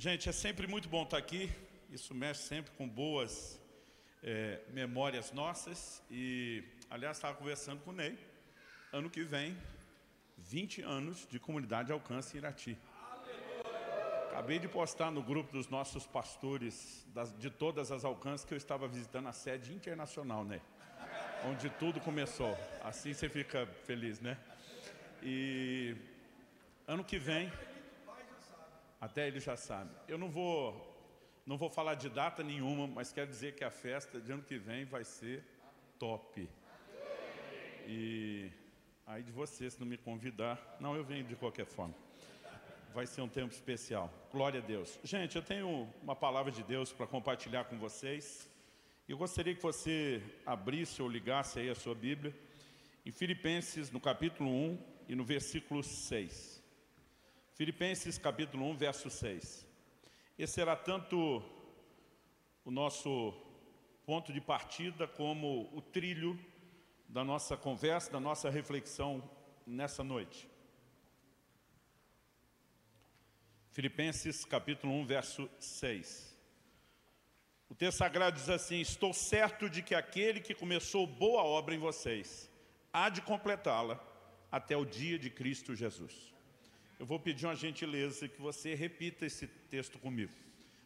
Gente, é sempre muito bom estar aqui. Isso mexe sempre com boas é, memórias nossas. E, aliás, estava conversando com o Ney. Ano que vem, 20 anos de comunidade de alcance em Irati. Acabei de postar no grupo dos nossos pastores das, de todas as alcances que eu estava visitando a sede internacional, né? Onde tudo começou. Assim você fica feliz, né? E ano que vem, até ele já sabe. Eu não vou, não vou falar de data nenhuma, mas quero dizer que a festa de ano que vem vai ser top. E aí de você, se não me convidar, não, eu venho de qualquer forma vai ser um tempo especial. Glória a Deus. Gente, eu tenho uma palavra de Deus para compartilhar com vocês. Eu gostaria que você abrisse ou ligasse aí a sua Bíblia em Filipenses, no capítulo 1 e no versículo 6. Filipenses, capítulo 1, verso 6. Esse será tanto o nosso ponto de partida como o trilho da nossa conversa, da nossa reflexão nessa noite. Filipenses capítulo 1, verso 6. O texto sagrado diz assim, estou certo de que aquele que começou boa obra em vocês, há de completá-la até o dia de Cristo Jesus. Eu vou pedir uma gentileza que você repita esse texto comigo.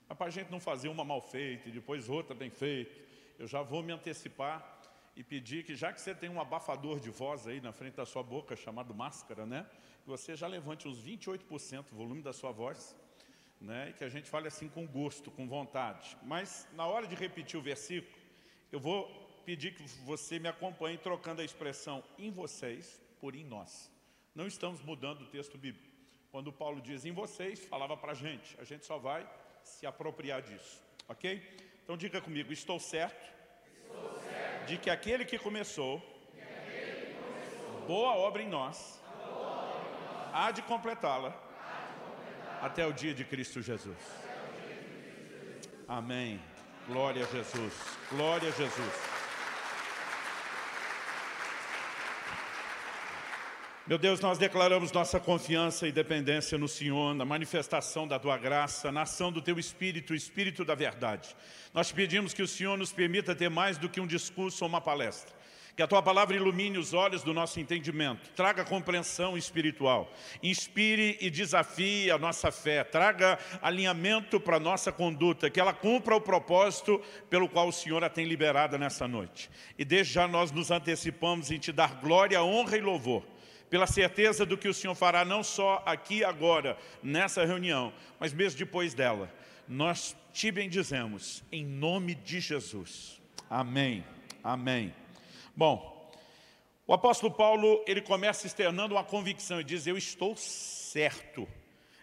Mas para a gente não fazer uma mal feita e depois outra bem feita, eu já vou me antecipar e pedir que, já que você tem um abafador de voz aí na frente da sua boca, chamado máscara, né? que você já levante uns 28% do volume da sua voz, né, e que a gente fale assim com gosto, com vontade. Mas na hora de repetir o versículo, eu vou pedir que você me acompanhe trocando a expressão em vocês por em nós. Não estamos mudando o texto bíblico. Quando Paulo diz em vocês, falava para a gente. A gente só vai se apropriar disso. Ok? Então diga comigo, estou certo, estou certo. de que aquele que começou, que aquele que começou boa obra em nós, há de completá-la até o dia de Cristo Jesus. Amém. Glória a Jesus. Glória a Jesus. Meu Deus, nós declaramos nossa confiança e dependência no Senhor, na manifestação da Tua graça, na ação do Teu Espírito, o Espírito da verdade. Nós pedimos que o Senhor nos permita ter mais do que um discurso ou uma palestra que a Tua Palavra ilumine os olhos do nosso entendimento, traga compreensão espiritual, inspire e desafie a nossa fé, traga alinhamento para a nossa conduta, que ela cumpra o propósito pelo qual o Senhor a tem liberada nessa noite. E desde já nós nos antecipamos em Te dar glória, honra e louvor, pela certeza do que o Senhor fará não só aqui agora, nessa reunião, mas mesmo depois dela. Nós te bendizemos, em nome de Jesus. Amém. Amém. Bom, o apóstolo Paulo, ele começa externando uma convicção e diz, eu estou certo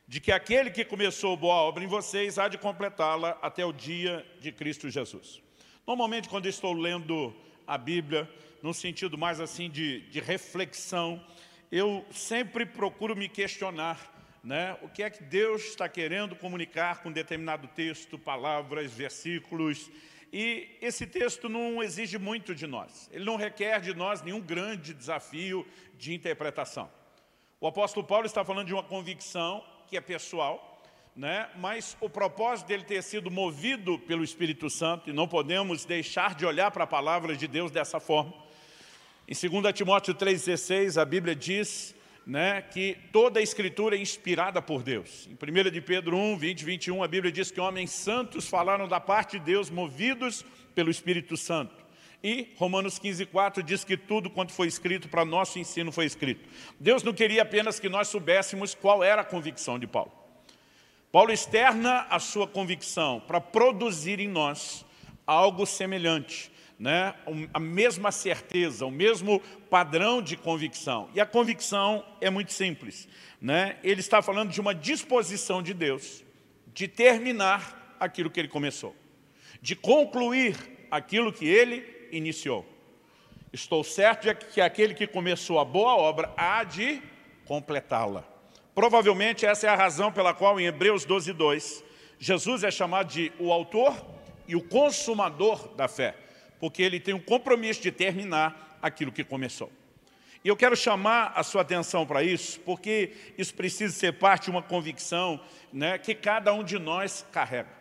de que aquele que começou boa obra em vocês há de completá-la até o dia de Cristo Jesus. Normalmente, quando estou lendo a Bíblia, num sentido mais assim de, de reflexão, eu sempre procuro me questionar né, o que é que Deus está querendo comunicar com determinado texto, palavras, versículos, e esse texto não exige muito de nós. Ele não requer de nós nenhum grande desafio de interpretação. O apóstolo Paulo está falando de uma convicção que é pessoal, né? mas o propósito dele ter sido movido pelo Espírito Santo, e não podemos deixar de olhar para a palavra de Deus dessa forma. Em 2 Timóteo 3,16, a Bíblia diz né, que toda a escritura é inspirada por Deus. Em 1 de Pedro 1, 20, 21, a Bíblia diz que homens santos falaram da parte de Deus, movidos pelo Espírito Santo. E Romanos 15, 4 diz que tudo quanto foi escrito para nosso ensino foi escrito. Deus não queria apenas que nós soubéssemos qual era a convicção de Paulo. Paulo externa a sua convicção para produzir em nós algo semelhante né, a mesma certeza, o mesmo padrão de convicção. E a convicção é muito simples. Né? Ele está falando de uma disposição de Deus de terminar aquilo que ele começou, de concluir aquilo que ele iniciou. Estou certo de que aquele que começou a boa obra há de completá-la. Provavelmente essa é a razão pela qual em Hebreus 12, 2, Jesus é chamado de o autor e o consumador da fé porque ele tem um compromisso de terminar aquilo que começou. E eu quero chamar a sua atenção para isso, porque isso precisa ser parte de uma convicção né, que cada um de nós carrega.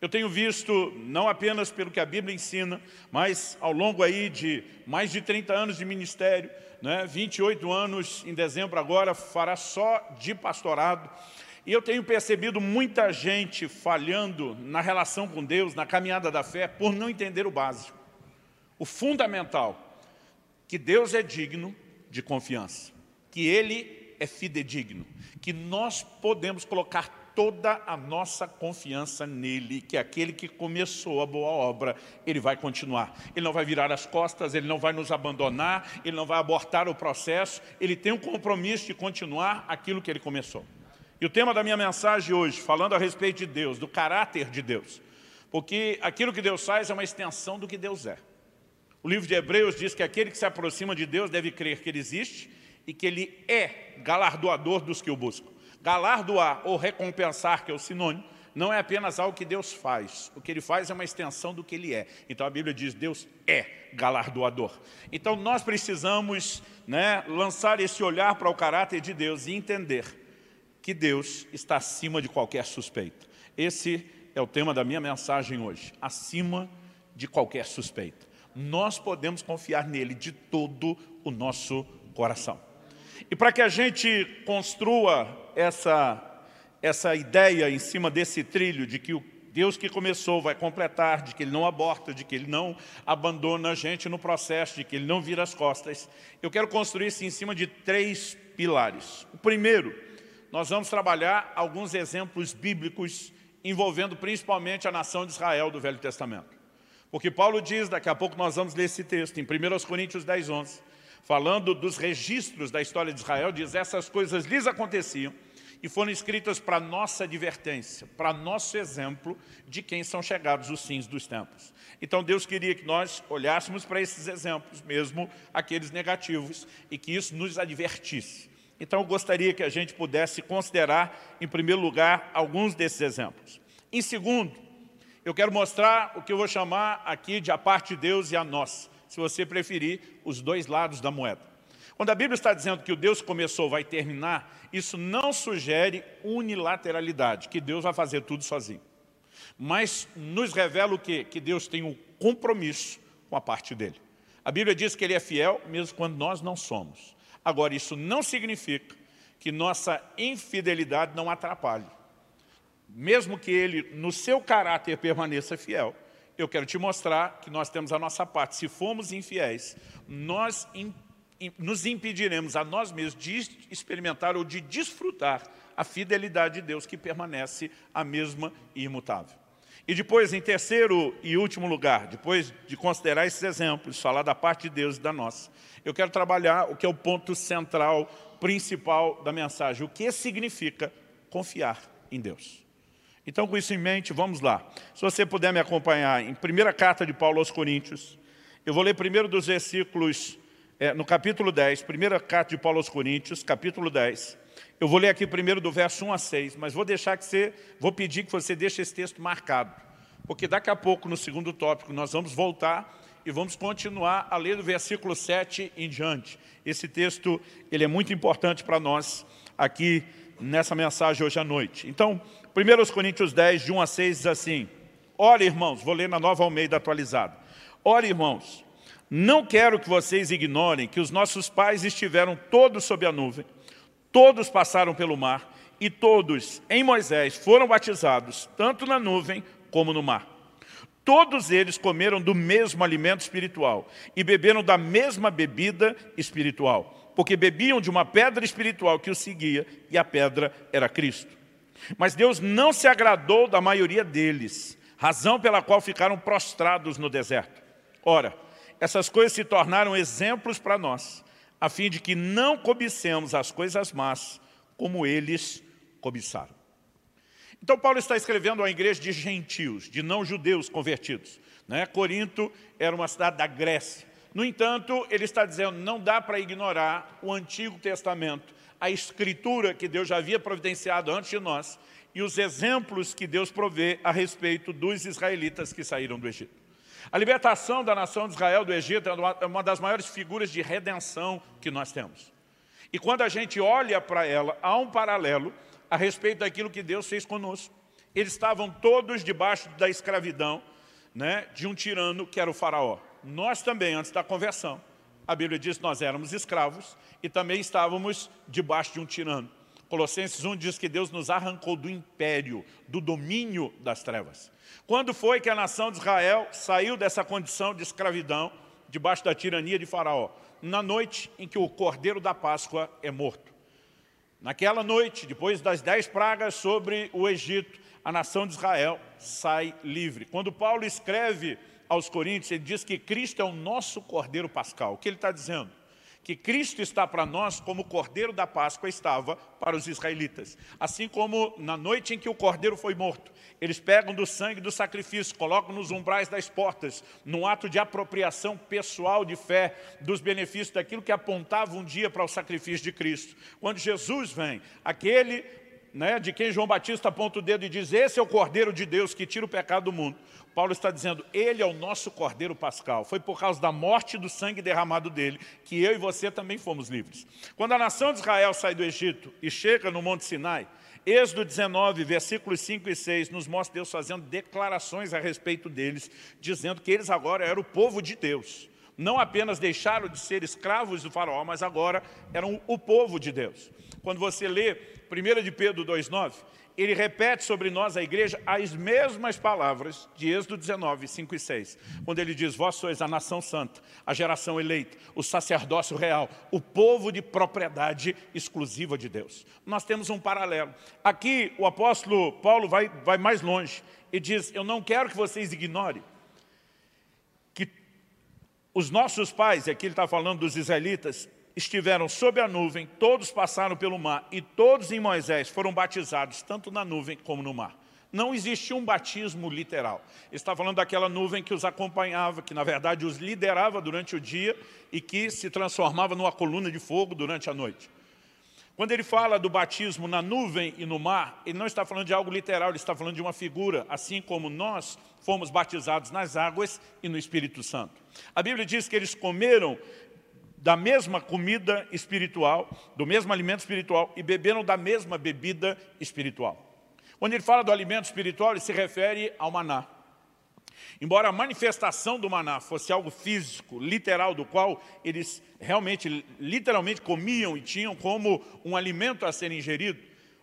Eu tenho visto, não apenas pelo que a Bíblia ensina, mas ao longo aí de mais de 30 anos de ministério, né, 28 anos em dezembro agora, fará só de pastorado, e eu tenho percebido muita gente falhando na relação com Deus, na caminhada da fé, por não entender o básico. O fundamental, que Deus é digno de confiança, que Ele é fidedigno, que nós podemos colocar toda a nossa confiança nele, que é aquele que começou a boa obra, ele vai continuar. Ele não vai virar as costas, ele não vai nos abandonar, ele não vai abortar o processo, ele tem um compromisso de continuar aquilo que ele começou. E o tema da minha mensagem hoje, falando a respeito de Deus, do caráter de Deus, porque aquilo que Deus faz é uma extensão do que Deus é. O livro de Hebreus diz que aquele que se aproxima de Deus deve crer que Ele existe e que Ele é galardoador dos que o buscam. Galardoar ou recompensar, que é o sinônimo, não é apenas algo que Deus faz. O que Ele faz é uma extensão do que Ele é. Então a Bíblia diz, Deus é galardoador. Então nós precisamos né, lançar esse olhar para o caráter de Deus e entender que Deus está acima de qualquer suspeita. Esse é o tema da minha mensagem hoje, acima de qualquer suspeita nós podemos confiar nele de todo o nosso coração. E para que a gente construa essa, essa ideia em cima desse trilho de que o Deus que começou vai completar, de que Ele não aborta, de que Ele não abandona a gente no processo, de que Ele não vira as costas. Eu quero construir isso em cima de três pilares. O primeiro, nós vamos trabalhar alguns exemplos bíblicos envolvendo principalmente a nação de Israel do Velho Testamento. Porque Paulo diz, daqui a pouco nós vamos ler esse texto, em 1 Coríntios 10, 11, falando dos registros da história de Israel, diz, essas coisas lhes aconteciam e foram escritas para nossa advertência, para nosso exemplo de quem são chegados os fins dos tempos. Então Deus queria que nós olhássemos para esses exemplos, mesmo aqueles negativos, e que isso nos advertisse. Então eu gostaria que a gente pudesse considerar, em primeiro lugar, alguns desses exemplos. Em segundo, eu quero mostrar o que eu vou chamar aqui de a parte de Deus e a nós, se você preferir, os dois lados da moeda. Quando a Bíblia está dizendo que o Deus começou vai terminar, isso não sugere unilateralidade, que Deus vai fazer tudo sozinho. Mas nos revela o quê? Que Deus tem um compromisso com a parte dele. A Bíblia diz que ele é fiel mesmo quando nós não somos. Agora, isso não significa que nossa infidelidade não atrapalhe mesmo que ele, no seu caráter, permaneça fiel, eu quero te mostrar que nós temos a nossa parte. Se formos infiéis, nós nos impediremos a nós mesmos de experimentar ou de desfrutar a fidelidade de Deus que permanece a mesma e imutável. E depois, em terceiro e último lugar, depois de considerar esses exemplos, falar da parte de Deus e da nossa, eu quero trabalhar o que é o ponto central, principal da mensagem, o que significa confiar em Deus. Então, com isso em mente, vamos lá. Se você puder me acompanhar em primeira carta de Paulo aos Coríntios, eu vou ler primeiro dos versículos, é, no capítulo 10, primeira carta de Paulo aos Coríntios, capítulo 10. Eu vou ler aqui primeiro do verso 1 a 6, mas vou deixar que você, vou pedir que você deixe esse texto marcado, porque daqui a pouco, no segundo tópico, nós vamos voltar e vamos continuar a ler do versículo 7 em diante. Esse texto ele é muito importante para nós aqui nessa mensagem hoje à noite. Então, 1 Coríntios 10, de 1 a 6, diz assim, Ora, irmãos, vou ler na Nova Almeida atualizada. Ora, irmãos, não quero que vocês ignorem que os nossos pais estiveram todos sob a nuvem, todos passaram pelo mar, e todos, em Moisés, foram batizados, tanto na nuvem como no mar. Todos eles comeram do mesmo alimento espiritual e beberam da mesma bebida espiritual, porque bebiam de uma pedra espiritual que os seguia, e a pedra era Cristo. Mas Deus não se agradou da maioria deles, razão pela qual ficaram prostrados no deserto. Ora, essas coisas se tornaram exemplos para nós, a fim de que não cobicemos as coisas más como eles cobiçaram. Então Paulo está escrevendo uma igreja de gentios, de não-judeus convertidos. Né? Corinto era uma cidade da Grécia. No entanto, ele está dizendo, não dá para ignorar o Antigo Testamento, a escritura que Deus já havia providenciado antes de nós e os exemplos que Deus provê a respeito dos israelitas que saíram do Egito. A libertação da nação de Israel do Egito é uma das maiores figuras de redenção que nós temos. E quando a gente olha para ela, há um paralelo a respeito daquilo que Deus fez conosco. Eles estavam todos debaixo da escravidão né, de um tirano que era o faraó. Nós também, antes da conversão, a Bíblia diz que nós éramos escravos e também estávamos debaixo de um tirano. Colossenses 1 diz que Deus nos arrancou do império, do domínio das trevas. Quando foi que a nação de Israel saiu dessa condição de escravidão, debaixo da tirania de faraó? Na noite em que o cordeiro da Páscoa é morto. Naquela noite, depois das dez pragas sobre o Egito, a nação de Israel sai livre. Quando Paulo escreve aos Coríntios, ele diz que Cristo é o nosso Cordeiro Pascal. O que ele está dizendo? Que Cristo está para nós como o Cordeiro da Páscoa estava para os israelitas. Assim como na noite em que o Cordeiro foi morto, eles pegam do sangue do sacrifício, colocam nos umbrais das portas, num ato de apropriação pessoal de fé dos benefícios daquilo que apontava um dia para o sacrifício de Cristo. Quando Jesus vem, aquele né, de quem João Batista aponta o dedo e diz, esse é o Cordeiro de Deus que tira o pecado do mundo. Paulo está dizendo, ele é o nosso Cordeiro Pascal. Foi por causa da morte e do sangue derramado dele que eu e você também fomos livres. Quando a nação de Israel sai do Egito e chega no Monte Sinai, Êxodo 19, versículos 5 e 6, nos mostra Deus fazendo declarações a respeito deles, dizendo que eles agora eram o povo de Deus. Não apenas deixaram de ser escravos do faraó, mas agora eram o povo de Deus. Quando você lê 1 de Pedro 2,9, ele repete sobre nós, a igreja, as mesmas palavras de Êxodo 19, 5 e 6, quando ele diz, vós sois a nação santa, a geração eleita, o sacerdócio real, o povo de propriedade exclusiva de Deus. Nós temos um paralelo. Aqui o apóstolo Paulo vai, vai mais longe e diz, eu não quero que vocês ignorem que os nossos pais, aqui ele está falando dos israelitas, estiveram sob a nuvem, todos passaram pelo mar e todos em Moisés foram batizados, tanto na nuvem como no mar. Não existe um batismo literal. está falando daquela nuvem que os acompanhava, que na verdade os liderava durante o dia e que se transformava numa coluna de fogo durante a noite. Quando ele fala do batismo na nuvem e no mar, ele não está falando de algo literal, ele está falando de uma figura, assim como nós fomos batizados nas águas e no Espírito Santo. A Bíblia diz que eles comeram da mesma comida espiritual, do mesmo alimento espiritual e beberam da mesma bebida espiritual. Quando ele fala do alimento espiritual, ele se refere ao maná. Embora a manifestação do maná fosse algo físico, literal, do qual eles realmente, literalmente comiam e tinham como um alimento a ser ingerido,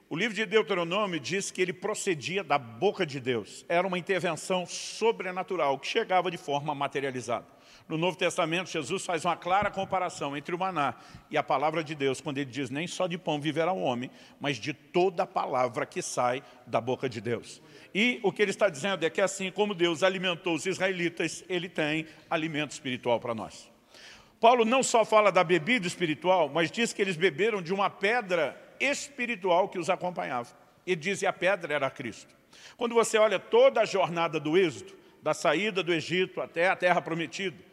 o livro de Deuteronômio diz que ele procedia da boca de Deus. Era uma intervenção sobrenatural que chegava de forma materializada. No Novo Testamento, Jesus faz uma clara comparação entre o maná e a palavra de Deus, quando ele diz, nem só de pão viverá o homem, mas de toda a palavra que sai da boca de Deus. E o que ele está dizendo é que assim como Deus alimentou os israelitas, ele tem alimento espiritual para nós. Paulo não só fala da bebida espiritual, mas diz que eles beberam de uma pedra espiritual que os acompanhava. E diz que a pedra era Cristo. Quando você olha toda a jornada do êxodo, da saída do Egito até a terra prometida,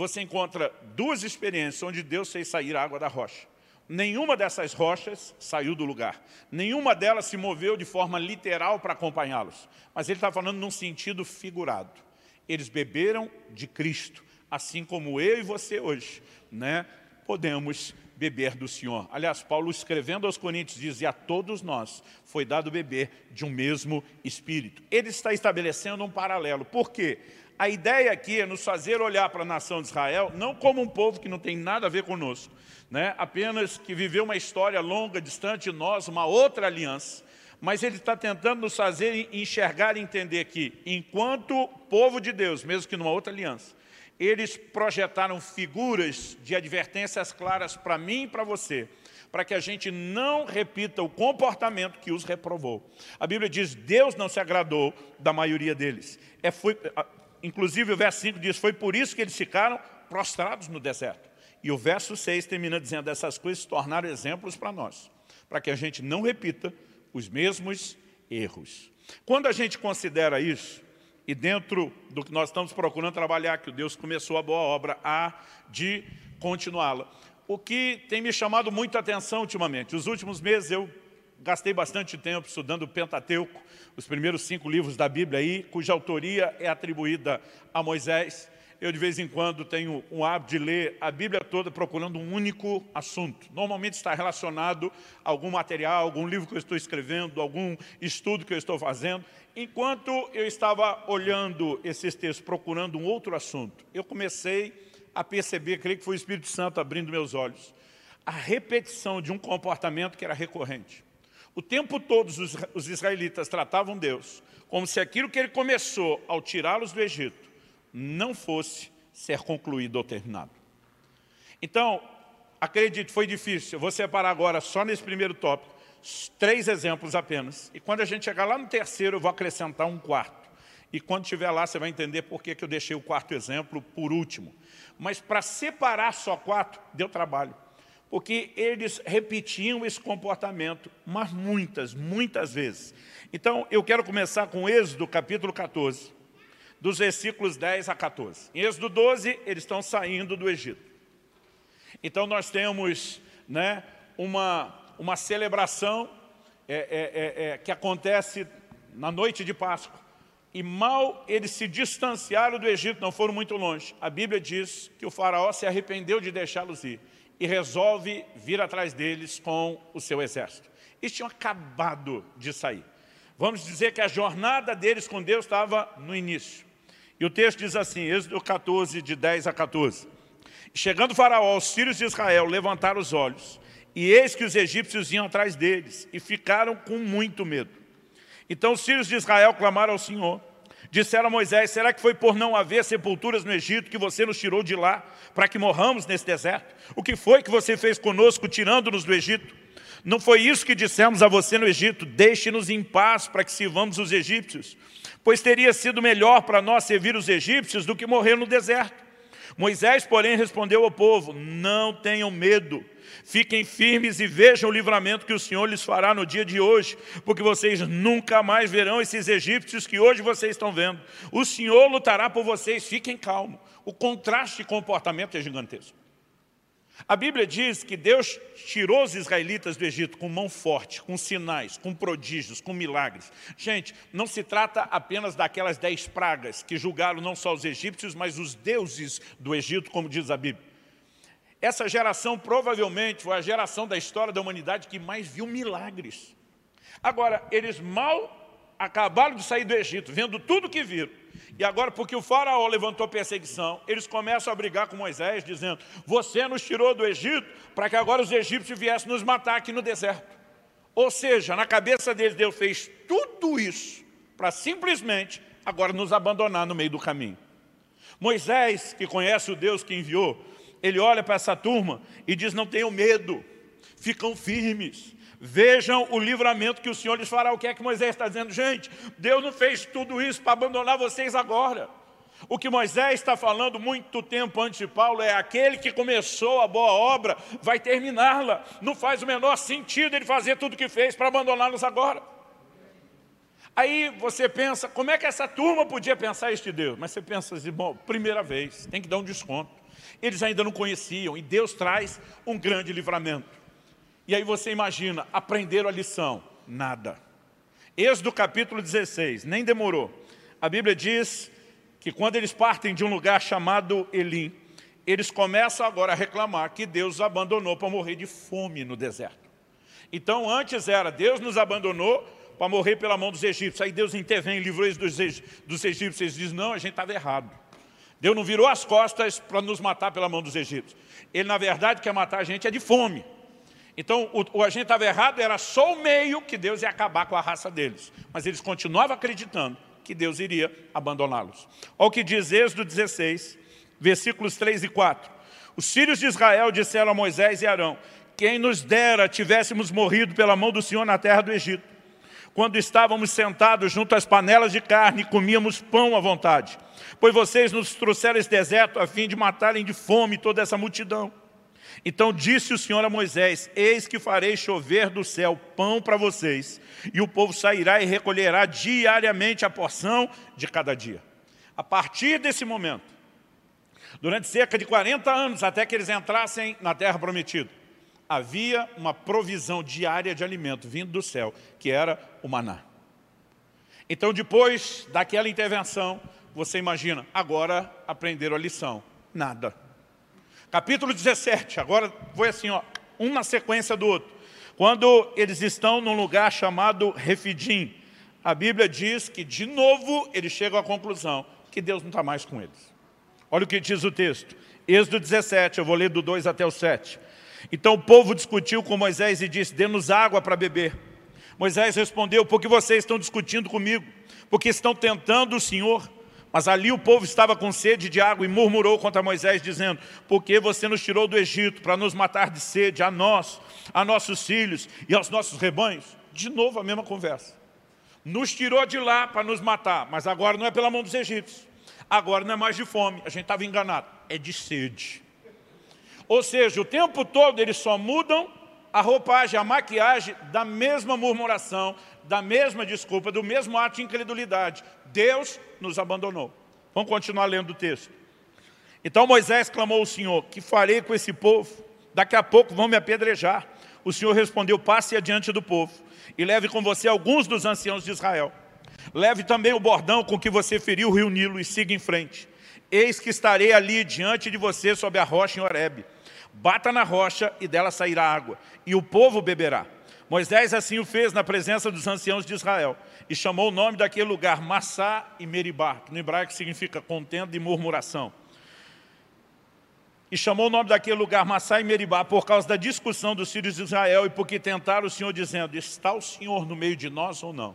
você encontra duas experiências onde Deus fez sair a água da rocha. Nenhuma dessas rochas saiu do lugar. Nenhuma delas se moveu de forma literal para acompanhá-los. Mas ele está falando num sentido figurado. Eles beberam de Cristo, assim como eu e você hoje, né, podemos beber do Senhor. Aliás, Paulo escrevendo aos Coríntios diz, e a todos nós foi dado beber de um mesmo Espírito. Ele está estabelecendo um paralelo. Por quê? A ideia aqui é nos fazer olhar para a nação de Israel, não como um povo que não tem nada a ver conosco, né? apenas que viveu uma história longa, distante de nós, uma outra aliança, mas ele está tentando nos fazer enxergar e entender que, enquanto povo de Deus, mesmo que numa outra aliança, eles projetaram figuras de advertências claras para mim e para você, para que a gente não repita o comportamento que os reprovou. A Bíblia diz, Deus não se agradou da maioria deles. É, foi, Inclusive o verso 5 diz, foi por isso que eles ficaram prostrados no deserto. E o verso 6 termina dizendo, essas coisas se tornaram exemplos para nós, para que a gente não repita os mesmos erros. Quando a gente considera isso, e dentro do que nós estamos procurando trabalhar, que o Deus começou a boa obra, há de continuá-la. O que tem me chamado muita atenção ultimamente, os últimos meses eu gastei bastante tempo estudando o Pentateuco, os primeiros cinco livros da Bíblia aí, cuja autoria é atribuída a Moisés. Eu, de vez em quando, tenho um hábito de ler a Bíblia toda procurando um único assunto. Normalmente está relacionado a algum material, algum livro que eu estou escrevendo, algum estudo que eu estou fazendo. Enquanto eu estava olhando esses textos, procurando um outro assunto, eu comecei a perceber, creio que foi o Espírito Santo abrindo meus olhos, a repetição de um comportamento que era recorrente. O tempo todo os israelitas tratavam Deus como se aquilo que ele começou ao tirá-los do Egito não fosse ser concluído ou terminado. Então, acredite, foi difícil. Eu vou separar agora, só nesse primeiro tópico, três exemplos apenas. E quando a gente chegar lá no terceiro, eu vou acrescentar um quarto. E quando estiver lá, você vai entender por que eu deixei o quarto exemplo por último. Mas para separar só quatro, deu trabalho porque eles repetiam esse comportamento, mas muitas, muitas vezes. Então, eu quero começar com Êxodo, capítulo 14, dos versículos 10 a 14. Em Êxodo 12, eles estão saindo do Egito. Então, nós temos né, uma, uma celebração é, é, é, é que acontece na noite de Páscoa. E mal eles se distanciaram do Egito, não foram muito longe. A Bíblia diz que o faraó se arrependeu de deixá-los ir e resolve vir atrás deles com o seu exército. Eles tinham acabado de sair. Vamos dizer que a jornada deles com Deus estava no início. E o texto diz assim, Êxodo 14, de 10 a 14. Chegando faraó, os filhos de Israel levantaram os olhos, e eis que os egípcios iam atrás deles, e ficaram com muito medo. Então os filhos de Israel clamaram ao Senhor, Disseram a Moisés, será que foi por não haver sepulturas no Egito que você nos tirou de lá, para que morramos nesse deserto? O que foi que você fez conosco, tirando-nos do Egito? Não foi isso que dissemos a você no Egito, deixe-nos em paz para que sirvamos os egípcios, pois teria sido melhor para nós servir os egípcios do que morrer no deserto. Moisés, porém, respondeu ao povo, não tenham medo, Fiquem firmes e vejam o livramento que o Senhor lhes fará no dia de hoje, porque vocês nunca mais verão esses egípcios que hoje vocês estão vendo. O Senhor lutará por vocês, fiquem calmos. O contraste de comportamento é gigantesco. A Bíblia diz que Deus tirou os israelitas do Egito com mão forte, com sinais, com prodígios, com milagres. Gente, não se trata apenas daquelas dez pragas que julgaram não só os egípcios, mas os deuses do Egito, como diz a Bíblia. Essa geração provavelmente foi a geração da história da humanidade que mais viu milagres. Agora, eles mal acabaram de sair do Egito, vendo tudo que viram. E agora, porque o faraó levantou perseguição, eles começam a brigar com Moisés, dizendo, você nos tirou do Egito para que agora os egípcios viessem nos matar aqui no deserto. Ou seja, na cabeça deles, Deus fez tudo isso para simplesmente agora nos abandonar no meio do caminho. Moisés, que conhece o Deus que enviou, ele olha para essa turma e diz, não tenham medo, ficam firmes, vejam o livramento que o Senhor lhes fará. O que é que Moisés está dizendo? Gente, Deus não fez tudo isso para abandonar vocês agora. O que Moisés está falando muito tempo antes de Paulo é aquele que começou a boa obra, vai terminá-la. Não faz o menor sentido ele fazer tudo o que fez para abandoná-los agora. Aí você pensa, como é que essa turma podia pensar este Deus? Mas você pensa assim, bom, primeira vez, tem que dar um desconto. Eles ainda não conheciam e Deus traz um grande livramento. E aí você imagina, aprenderam a lição? Nada. Êxodo capítulo 16, nem demorou. A Bíblia diz que quando eles partem de um lugar chamado Elim, eles começam agora a reclamar que Deus os abandonou para morrer de fome no deserto. Então antes era, Deus nos abandonou para morrer pela mão dos egípcios. Aí Deus intervém, livrou eles dos, egípcios. Eles dizem, não, a gente estava errado. Deus não virou as costas para nos matar pela mão dos egípcios. Ele, na verdade, quer matar a gente é de fome. Então, o, o a gente estava errado, era só o meio que Deus ia acabar com a raça deles. Mas eles continuavam acreditando que Deus iria abandoná-los. Olha o que diz Êxodo 16, versículos 3 e 4. Os filhos de Israel disseram a Moisés e Arão, quem nos dera tivéssemos morrido pela mão do Senhor na terra do Egito, quando estávamos sentados junto às panelas de carne e comíamos pão à vontade. Pois vocês nos trouxeram esse deserto a fim de matarem de fome toda essa multidão. Então disse o Senhor a Moisés, eis que farei chover do céu pão para vocês, e o povo sairá e recolherá diariamente a porção de cada dia. A partir desse momento, durante cerca de 40 anos, até que eles entrassem na terra prometida, havia uma provisão diária de alimento vindo do céu, que era o maná. Então, depois daquela intervenção, você imagina, agora aprenderam a lição. Nada. Capítulo 17, agora foi assim, ó, um na sequência do outro. Quando eles estão num lugar chamado Refidim, a Bíblia diz que, de novo, eles chegam à conclusão que Deus não está mais com eles. Olha o que diz o texto. Êxodo 17, eu vou ler do 2 até o 7. Então o povo discutiu com Moisés e disse, dê-nos água para beber. Moisés respondeu, porque vocês estão discutindo comigo? Porque estão tentando o Senhor. Mas ali o povo estava com sede de água e murmurou contra Moisés, dizendo, porque você nos tirou do Egito para nos matar de sede, a nós, a nossos filhos e aos nossos rebanhos? De novo a mesma conversa. Nos tirou de lá para nos matar, mas agora não é pela mão dos egípcios. Agora não é mais de fome, a gente estava enganado, é de sede. Ou seja, o tempo todo eles só mudam a roupagem, a maquiagem da mesma murmuração, da mesma desculpa, do mesmo ato de incredulidade. Deus nos abandonou. Vamos continuar lendo o texto. Então Moisés clamou ao Senhor, que farei com esse povo? Daqui a pouco vão me apedrejar. O Senhor respondeu, passe adiante do povo e leve com você alguns dos anciãos de Israel. Leve também o bordão com que você feriu o rio Nilo e siga em frente. Eis que estarei ali diante de você sob a rocha em Horebe. Bata na rocha e dela sairá água, e o povo beberá. Moisés assim o fez na presença dos anciãos de Israel, e chamou o nome daquele lugar Massá e Meribá, que no hebraico significa contenda e murmuração. E chamou o nome daquele lugar Massá e Meribá por causa da discussão dos filhos de Israel e porque tentaram o Senhor dizendo, está o Senhor no meio de nós ou não?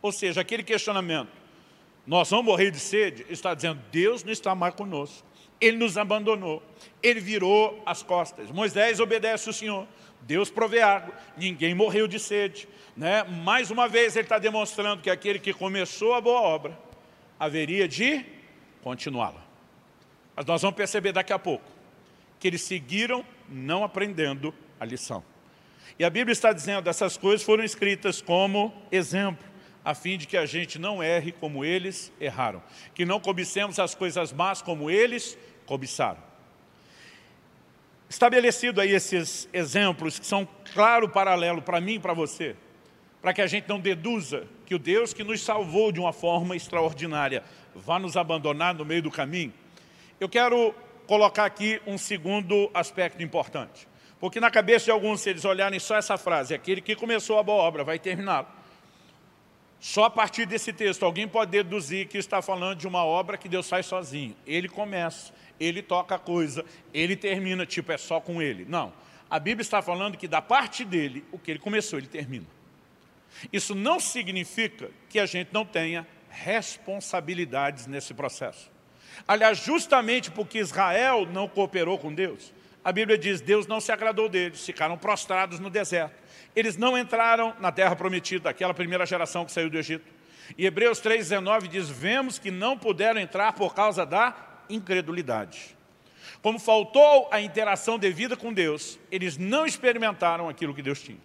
Ou seja, aquele questionamento, nós vamos morrer de sede, está dizendo, Deus não está mais conosco. Ele nos abandonou, ele virou as costas. Moisés obedece o Senhor, Deus provê água, ninguém morreu de sede. Né? Mais uma vez ele está demonstrando que aquele que começou a boa obra, haveria de continuá-la. Mas nós vamos perceber daqui a pouco, que eles seguiram não aprendendo a lição. E a Bíblia está dizendo, essas coisas foram escritas como exemplo, a fim de que a gente não erre como eles erraram. Que não cobicemos as coisas más como eles cobiçaram. Estabelecido aí esses exemplos que são claro paralelo para mim e para você, para que a gente não deduza que o Deus que nos salvou de uma forma extraordinária vá nos abandonar no meio do caminho, eu quero colocar aqui um segundo aspecto importante. Porque na cabeça de alguns, se eles olharem só essa frase, aquele que começou a boa obra vai terminá-la. Só a partir desse texto, alguém pode deduzir que está falando de uma obra que Deus faz sozinho. Ele começa, ele toca a coisa, ele termina, tipo, é só com ele. Não. A Bíblia está falando que da parte dele, o que ele começou, ele termina. Isso não significa que a gente não tenha responsabilidades nesse processo. Aliás, justamente porque Israel não cooperou com Deus, a Bíblia diz, Deus não se agradou deles, ficaram prostrados no deserto. Eles não entraram na terra prometida, aquela primeira geração que saiu do Egito. E Hebreus 3,19 diz, vemos que não puderam entrar por causa da incredulidade. Como faltou a interação devida com Deus, eles não experimentaram aquilo que Deus tinha.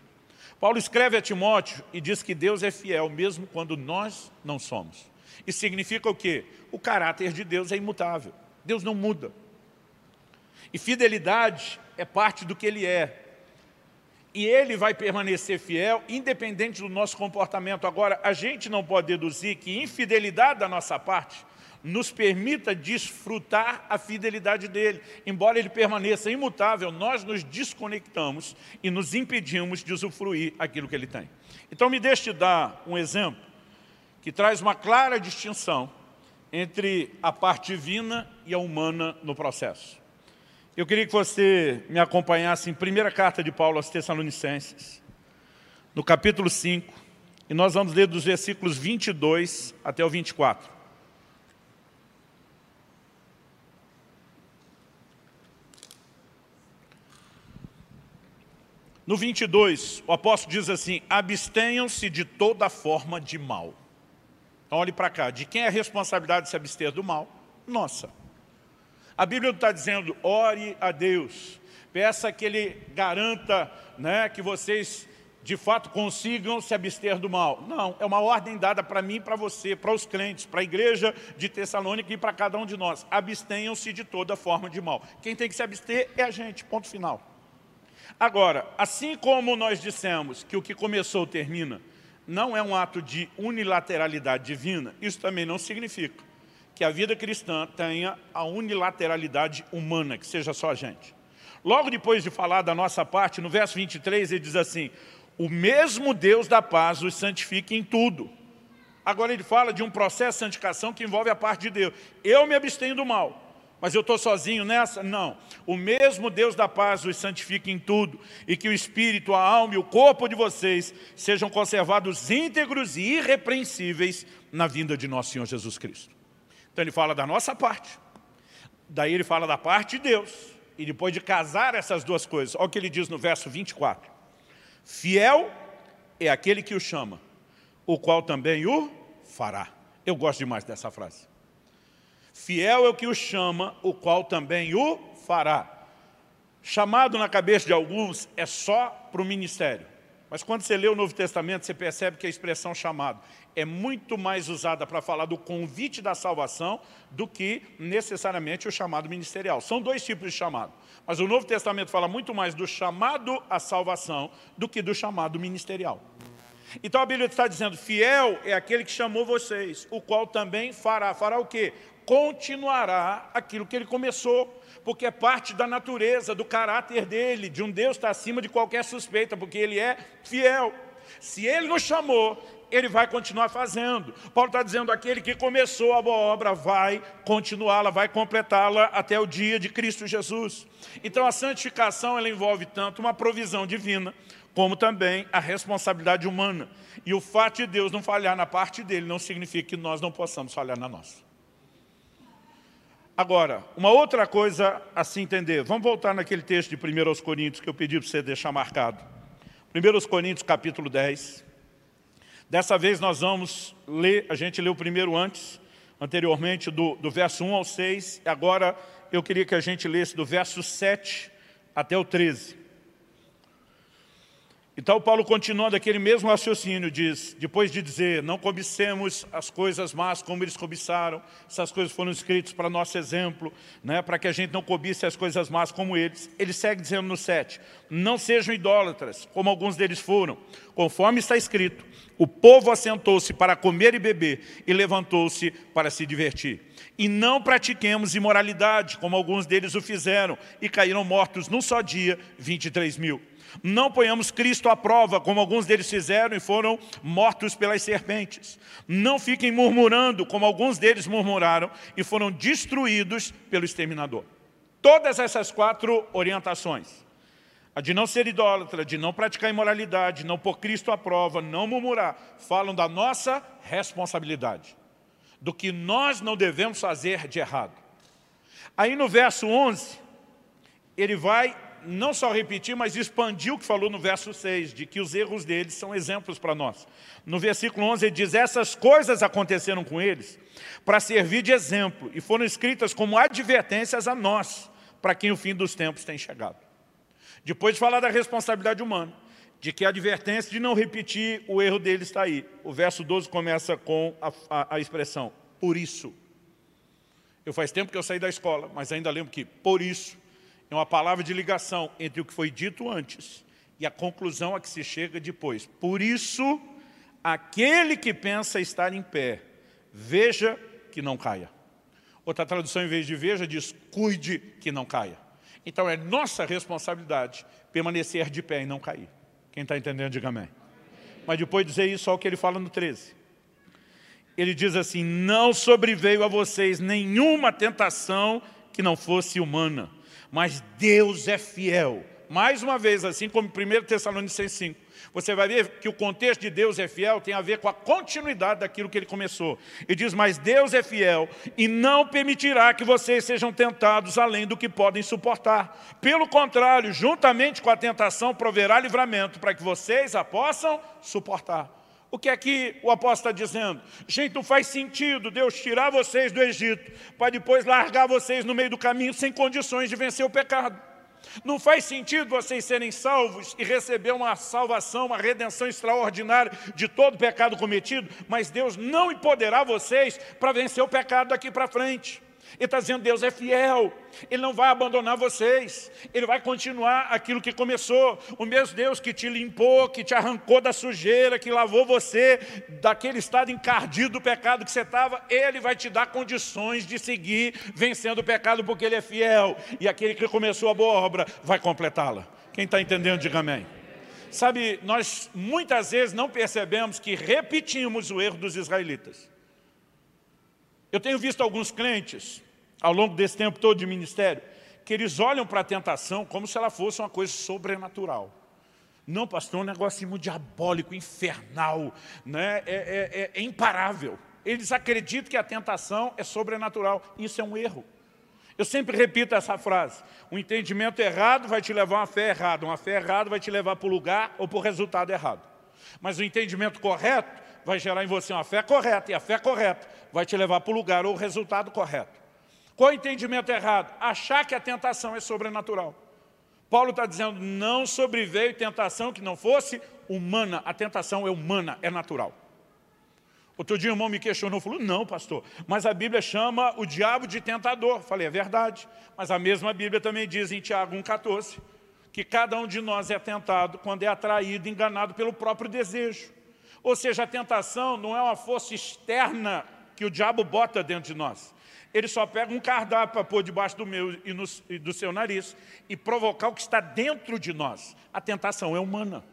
Paulo escreve a Timóteo e diz que Deus é fiel, mesmo quando nós não somos. Isso significa o quê? O caráter de Deus é imutável. Deus não muda. E fidelidade é parte do que Ele é. E ele vai permanecer fiel, independente do nosso comportamento. Agora, a gente não pode deduzir que infidelidade da nossa parte nos permita desfrutar a fidelidade dele. Embora ele permaneça imutável, nós nos desconectamos e nos impedimos de usufruir aquilo que ele tem. Então me deixe dar um exemplo que traz uma clara distinção entre a parte divina e a humana no processo. Eu queria que você me acompanhasse em primeira carta de Paulo aos Tessalonicenses, no capítulo 5, e nós vamos ler dos versículos 22 até o 24. No 22, o apóstolo diz assim, abstenham-se de toda forma de mal. Então olhe para cá, de quem é a responsabilidade de se abster do mal? Nossa. A Bíblia está dizendo, ore a Deus, peça que Ele garanta né, que vocês de fato consigam se abster do mal. Não, é uma ordem dada para mim e para você, para os crentes, para a igreja de Tessalônica e para cada um de nós. Abstenham-se de toda forma de mal. Quem tem que se abster é a gente, ponto final. Agora, assim como nós dissemos que o que começou termina, não é um ato de unilateralidade divina, isso também não significa que a vida cristã tenha a unilateralidade humana, que seja só a gente. Logo depois de falar da nossa parte, no verso 23, ele diz assim, o mesmo Deus da paz os santifique em tudo. Agora ele fala de um processo de santificação que envolve a parte de Deus. Eu me abstenho do mal, mas eu estou sozinho nessa? Não. O mesmo Deus da paz os santifique em tudo, e que o Espírito, a alma e o corpo de vocês sejam conservados íntegros e irrepreensíveis na vinda de nosso Senhor Jesus Cristo. Então ele fala da nossa parte, daí ele fala da parte de Deus, e depois de casar essas duas coisas, olha o que ele diz no verso 24. Fiel é aquele que o chama, o qual também o fará. Eu gosto demais dessa frase. Fiel é o que o chama, o qual também o fará. Chamado na cabeça de alguns é só para o ministério. Mas quando você lê o Novo Testamento, você percebe que a expressão chamado é muito mais usada para falar do convite da salvação do que necessariamente o chamado ministerial. São dois tipos de chamado. Mas o Novo Testamento fala muito mais do chamado à salvação do que do chamado ministerial. Então a Bíblia está dizendo, fiel é aquele que chamou vocês, o qual também fará. Fará o quê? Continuará aquilo que ele começou, porque é parte da natureza, do caráter dele, de um Deus que está acima de qualquer suspeita, porque ele é fiel. Se ele nos chamou, ele vai continuar fazendo. Paulo está dizendo, aquele que começou a boa obra vai continuá-la, vai completá-la até o dia de Cristo Jesus. Então a santificação ela envolve tanto uma provisão divina, como também a responsabilidade humana. E o fato de Deus não falhar na parte dele não significa que nós não possamos falhar na nossa. Agora, uma outra coisa a se entender. Vamos voltar naquele texto de 1 Coríntios que eu pedi para você deixar marcado. 1 Coríntios, capítulo 10. Dessa vez nós vamos ler, a gente leu primeiro antes, anteriormente, do, do verso 1 ao 6. Agora eu queria que a gente lesse do verso 7 até o 13. Então Paulo continua daquele mesmo raciocínio, diz, depois de dizer, não cobicemos as coisas más como eles cobiçaram, essas coisas foram escritas para nosso exemplo, né, para que a gente não cobice as coisas más como eles. Ele segue dizendo no 7, não sejam idólatras, como alguns deles foram, conforme está escrito, o povo assentou-se para comer e beber e levantou-se para se divertir. E não pratiquemos imoralidade, como alguns deles o fizeram, e caíram mortos num só dia, 23 mil. Não ponhamos Cristo à prova, como alguns deles fizeram e foram mortos pelas serpentes. Não fiquem murmurando, como alguns deles murmuraram e foram destruídos pelo exterminador. Todas essas quatro orientações, a de não ser idólatra, de não praticar imoralidade, não pôr Cristo à prova, não murmurar, falam da nossa responsabilidade, do que nós não devemos fazer de errado. Aí no verso 11, ele vai não só repetir, mas expandir o que falou no verso 6, de que os erros deles são exemplos para nós. No versículo 11 ele diz, essas coisas aconteceram com eles para servir de exemplo e foram escritas como advertências a nós, para quem o fim dos tempos tem chegado. Depois de falar da responsabilidade humana, de que a advertência de não repetir o erro deles está aí. O verso 12 começa com a, a, a expressão, por isso. Eu faz tempo que eu saí da escola, mas ainda lembro que, por isso, é uma palavra de ligação entre o que foi dito antes e a conclusão a que se chega depois. Por isso, aquele que pensa estar em pé, veja que não caia. Outra tradução, em vez de veja, diz cuide que não caia. Então é nossa responsabilidade permanecer de pé e não cair. Quem está entendendo, diga amém. Mas depois de dizer isso, olha o que ele fala no 13. Ele diz assim, não sobreveio a vocês nenhuma tentação que não fosse humana mas Deus é fiel. Mais uma vez, assim como em 1 Tessalonicenses 5, você vai ver que o contexto de Deus é fiel tem a ver com a continuidade daquilo que ele começou. E diz, mas Deus é fiel e não permitirá que vocês sejam tentados além do que podem suportar. Pelo contrário, juntamente com a tentação, proverá livramento para que vocês a possam suportar. O que é que o apóstolo está dizendo? Gente, não faz sentido Deus tirar vocês do Egito para depois largar vocês no meio do caminho sem condições de vencer o pecado. Não faz sentido vocês serem salvos e receber uma salvação, uma redenção extraordinária de todo pecado cometido, mas Deus não empoderar vocês para vencer o pecado daqui para frente. Ele está dizendo, Deus é fiel, Ele não vai abandonar vocês, Ele vai continuar aquilo que começou. O mesmo Deus que te limpou, que te arrancou da sujeira, que lavou você daquele estado encardido do pecado que você estava, Ele vai te dar condições de seguir vencendo o pecado, porque Ele é fiel. E aquele que começou a boa obra vai completá-la. Quem está entendendo, diga amém. Sabe, nós muitas vezes não percebemos que repetimos o erro dos israelitas. Eu tenho visto alguns crentes, ao longo desse tempo todo de ministério, que eles olham para a tentação como se ela fosse uma coisa sobrenatural. Não, pastor, é um negócio diabólico, infernal, né? É, é, é, é imparável. Eles acreditam que a tentação é sobrenatural. Isso é um erro. Eu sempre repito essa frase. O entendimento errado vai te levar a uma fé errada. Uma fé errada vai te levar para o lugar ou para o resultado errado. Mas o entendimento correto vai gerar em você uma fé correta. E a fé correta vai te levar para o lugar ou o resultado correto. Qual o entendimento errado? Achar que a tentação é sobrenatural. Paulo está dizendo, não sobreveio tentação que não fosse humana. A tentação é humana, é natural. Outro dia um irmão me questionou, falou, não pastor, mas a Bíblia chama o diabo de tentador. Falei, é verdade, mas a mesma Bíblia também diz em Tiago 1,14, que cada um de nós é tentado quando é atraído, enganado pelo próprio desejo. Ou seja, a tentação não é uma força externa que o diabo bota dentro de nós. Ele só pega um cardápio para pôr debaixo do meu e, no, e do seu nariz e provocar o que está dentro de nós. A tentação é humana.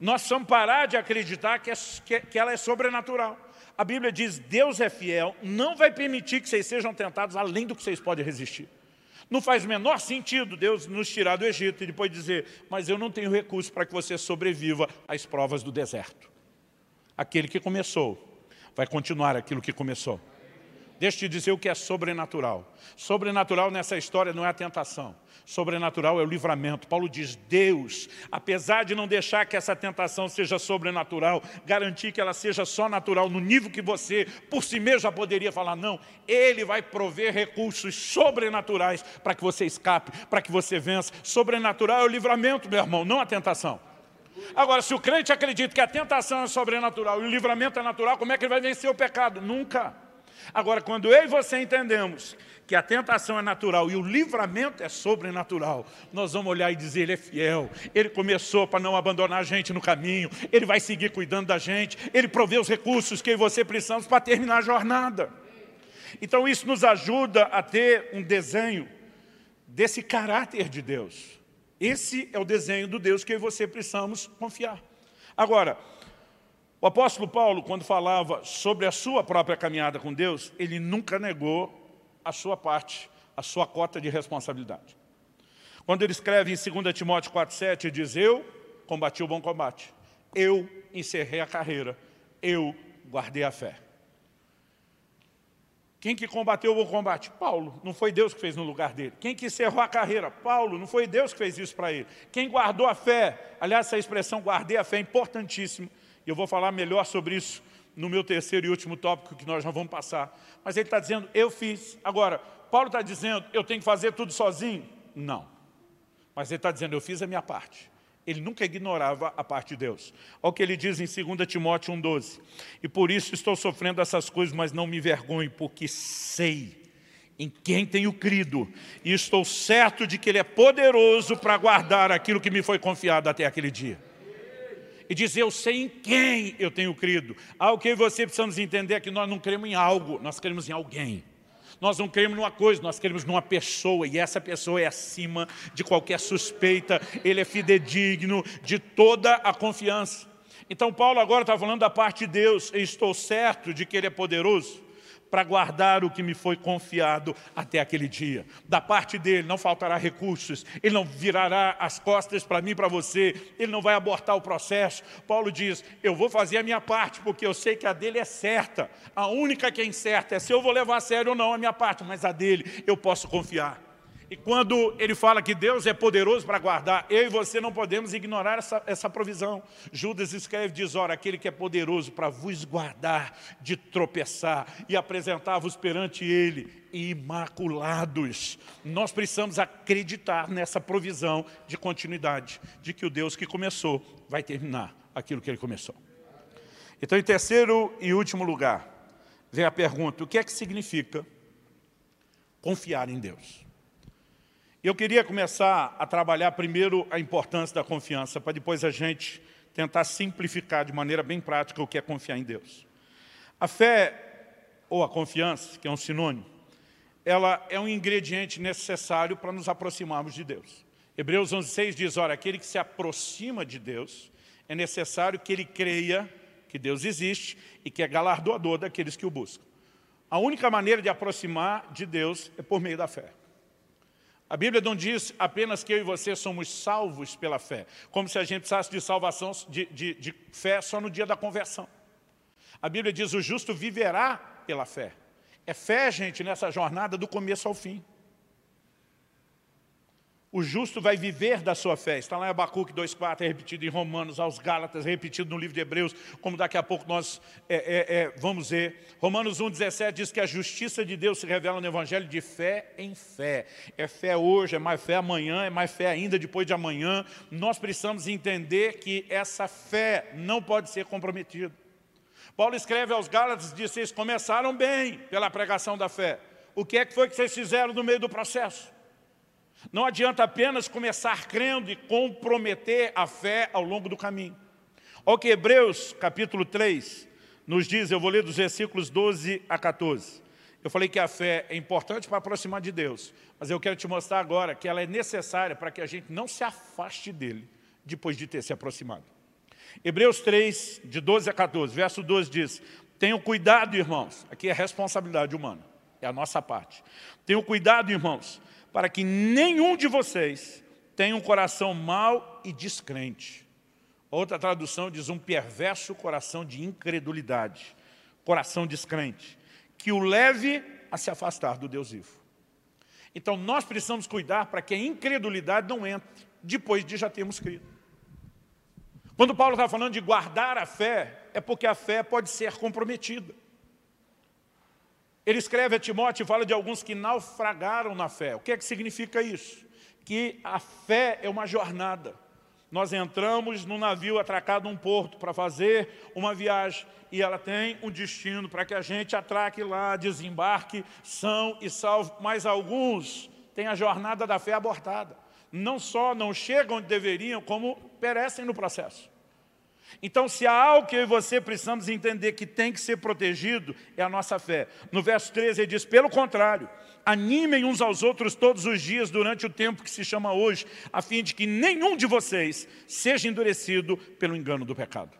Nós precisamos parar de acreditar que, é, que, que ela é sobrenatural. A Bíblia diz, Deus é fiel, não vai permitir que vocês sejam tentados além do que vocês podem resistir. Não faz menor sentido Deus nos tirar do Egito e depois dizer, mas eu não tenho recurso para que você sobreviva às provas do deserto. Aquele que começou vai continuar aquilo que começou. Deixa eu te dizer o que é sobrenatural. Sobrenatural nessa história não é a tentação. Sobrenatural é o livramento. Paulo diz, Deus, apesar de não deixar que essa tentação seja sobrenatural, garantir que ela seja só natural, no nível que você, por si mesmo, já poderia falar, não, Ele vai prover recursos sobrenaturais para que você escape, para que você vença. Sobrenatural é o livramento, meu irmão, não a tentação. Agora, se o crente acredita que a tentação é sobrenatural e o livramento é natural, como é que ele vai vencer o pecado? Nunca. Agora, quando eu e você entendemos que a tentação é natural e o livramento é sobrenatural, nós vamos olhar e dizer, Ele é fiel, Ele começou para não abandonar a gente no caminho, Ele vai seguir cuidando da gente, Ele provê os recursos que eu e você precisamos para terminar a jornada. Então isso nos ajuda a ter um desenho desse caráter de Deus. Esse é o desenho do Deus que eu e você precisamos confiar. Agora, o apóstolo Paulo, quando falava sobre a sua própria caminhada com Deus, ele nunca negou a sua parte, a sua cota de responsabilidade. Quando ele escreve em 2 Timóteo 4,7, ele diz, eu combati o bom combate, eu encerrei a carreira, eu guardei a fé. Quem que combateu o bom combate? Paulo, não foi Deus que fez no lugar dele. Quem que encerrou a carreira? Paulo, não foi Deus que fez isso para ele. Quem guardou a fé? Aliás, essa expressão guardei a fé é importantíssima e eu vou falar melhor sobre isso no meu terceiro e último tópico que nós já vamos passar. Mas ele está dizendo, eu fiz. Agora, Paulo está dizendo, eu tenho que fazer tudo sozinho? Não. Mas ele está dizendo, eu fiz a minha parte. Ele nunca ignorava a parte de Deus. Olha o que ele diz em 2 Timóteo 1,12. E por isso estou sofrendo essas coisas, mas não me vergonho, porque sei em quem tenho crido. E estou certo de que Ele é poderoso para guardar aquilo que me foi confiado até aquele dia e dizer, eu sei em quem eu tenho crido. Algo que você precisamos entender é que nós não cremos em algo, nós cremos em alguém. Nós não cremos numa coisa, nós cremos numa pessoa, e essa pessoa é acima de qualquer suspeita, ele é fidedigno de toda a confiança. Então Paulo agora está falando da parte de Deus, e estou certo de que ele é poderoso para guardar o que me foi confiado até aquele dia. Da parte dele não faltará recursos, ele não virará as costas para mim e para você, ele não vai abortar o processo. Paulo diz, eu vou fazer a minha parte, porque eu sei que a dele é certa. A única que é incerta é se eu vou levar a sério ou não a minha parte, mas a dele eu posso confiar. E quando ele fala que Deus é poderoso para guardar, eu e você não podemos ignorar essa, essa provisão. Judas escreve, diz, ora, aquele que é poderoso para vos guardar de tropeçar e apresentar-vos perante ele imaculados. Nós precisamos acreditar nessa provisão de continuidade, de que o Deus que começou vai terminar aquilo que ele começou. Então, em terceiro e último lugar, vem a pergunta, o que é que significa confiar em Deus. Eu queria começar a trabalhar primeiro a importância da confiança, para depois a gente tentar simplificar de maneira bem prática o que é confiar em Deus. A fé, ou a confiança, que é um sinônimo, ela é um ingrediente necessário para nos aproximarmos de Deus. Hebreus 11,6 diz, ora, aquele que se aproxima de Deus, é necessário que ele creia que Deus existe e que é galardoador daqueles que o buscam. A única maneira de aproximar de Deus é por meio da fé. A Bíblia não diz apenas que eu e você somos salvos pela fé, como se a gente precisasse de salvação, de, de, de fé só no dia da conversão. A Bíblia diz, o justo viverá pela fé. É fé, gente, nessa jornada do começo ao fim. O justo vai viver da sua fé. Está lá em Abacuque 2,4, é repetido em Romanos, aos Gálatas, é repetido no livro de Hebreus, como daqui a pouco nós é, é, é, vamos ver. Romanos 1,17 diz que a justiça de Deus se revela no Evangelho de fé em fé. É fé hoje, é mais fé amanhã, é mais fé ainda depois de amanhã. Nós precisamos entender que essa fé não pode ser comprometida. Paulo escreve aos Gálatas diz, vocês começaram bem pela pregação da fé. O que é que foi que vocês fizeram no meio do processo? Não adianta apenas começar crendo e comprometer a fé ao longo do caminho. Olha o que Hebreus, capítulo 3, nos diz, eu vou ler dos versículos 12 a 14. Eu falei que a fé é importante para aproximar de Deus, mas eu quero te mostrar agora que ela é necessária para que a gente não se afaste dele depois de ter se aproximado. Hebreus 3, de 12 a 14, verso 12 diz, Tenham cuidado, irmãos, aqui é responsabilidade humana, é a nossa parte. Tenham cuidado, irmãos, para que nenhum de vocês tenha um coração mau e descrente. Outra tradução diz um perverso coração de incredulidade, coração descrente, que o leve a se afastar do Deus vivo. Então nós precisamos cuidar para que a incredulidade não entre, depois de já termos crido. Quando Paulo está falando de guardar a fé, é porque a fé pode ser comprometida. Ele escreve a Timóteo e fala de alguns que naufragaram na fé. O que é que significa isso? Que a fé é uma jornada. Nós entramos num navio atracado num porto para fazer uma viagem e ela tem um destino para que a gente atraque lá, desembarque, são e salve. Mas alguns têm a jornada da fé abortada. Não só não chegam onde deveriam, como perecem no processo. Então, se há algo que eu e você precisamos entender que tem que ser protegido, é a nossa fé. No verso 13 ele diz, pelo contrário, animem uns aos outros todos os dias durante o tempo que se chama hoje, a fim de que nenhum de vocês seja endurecido pelo engano do pecado.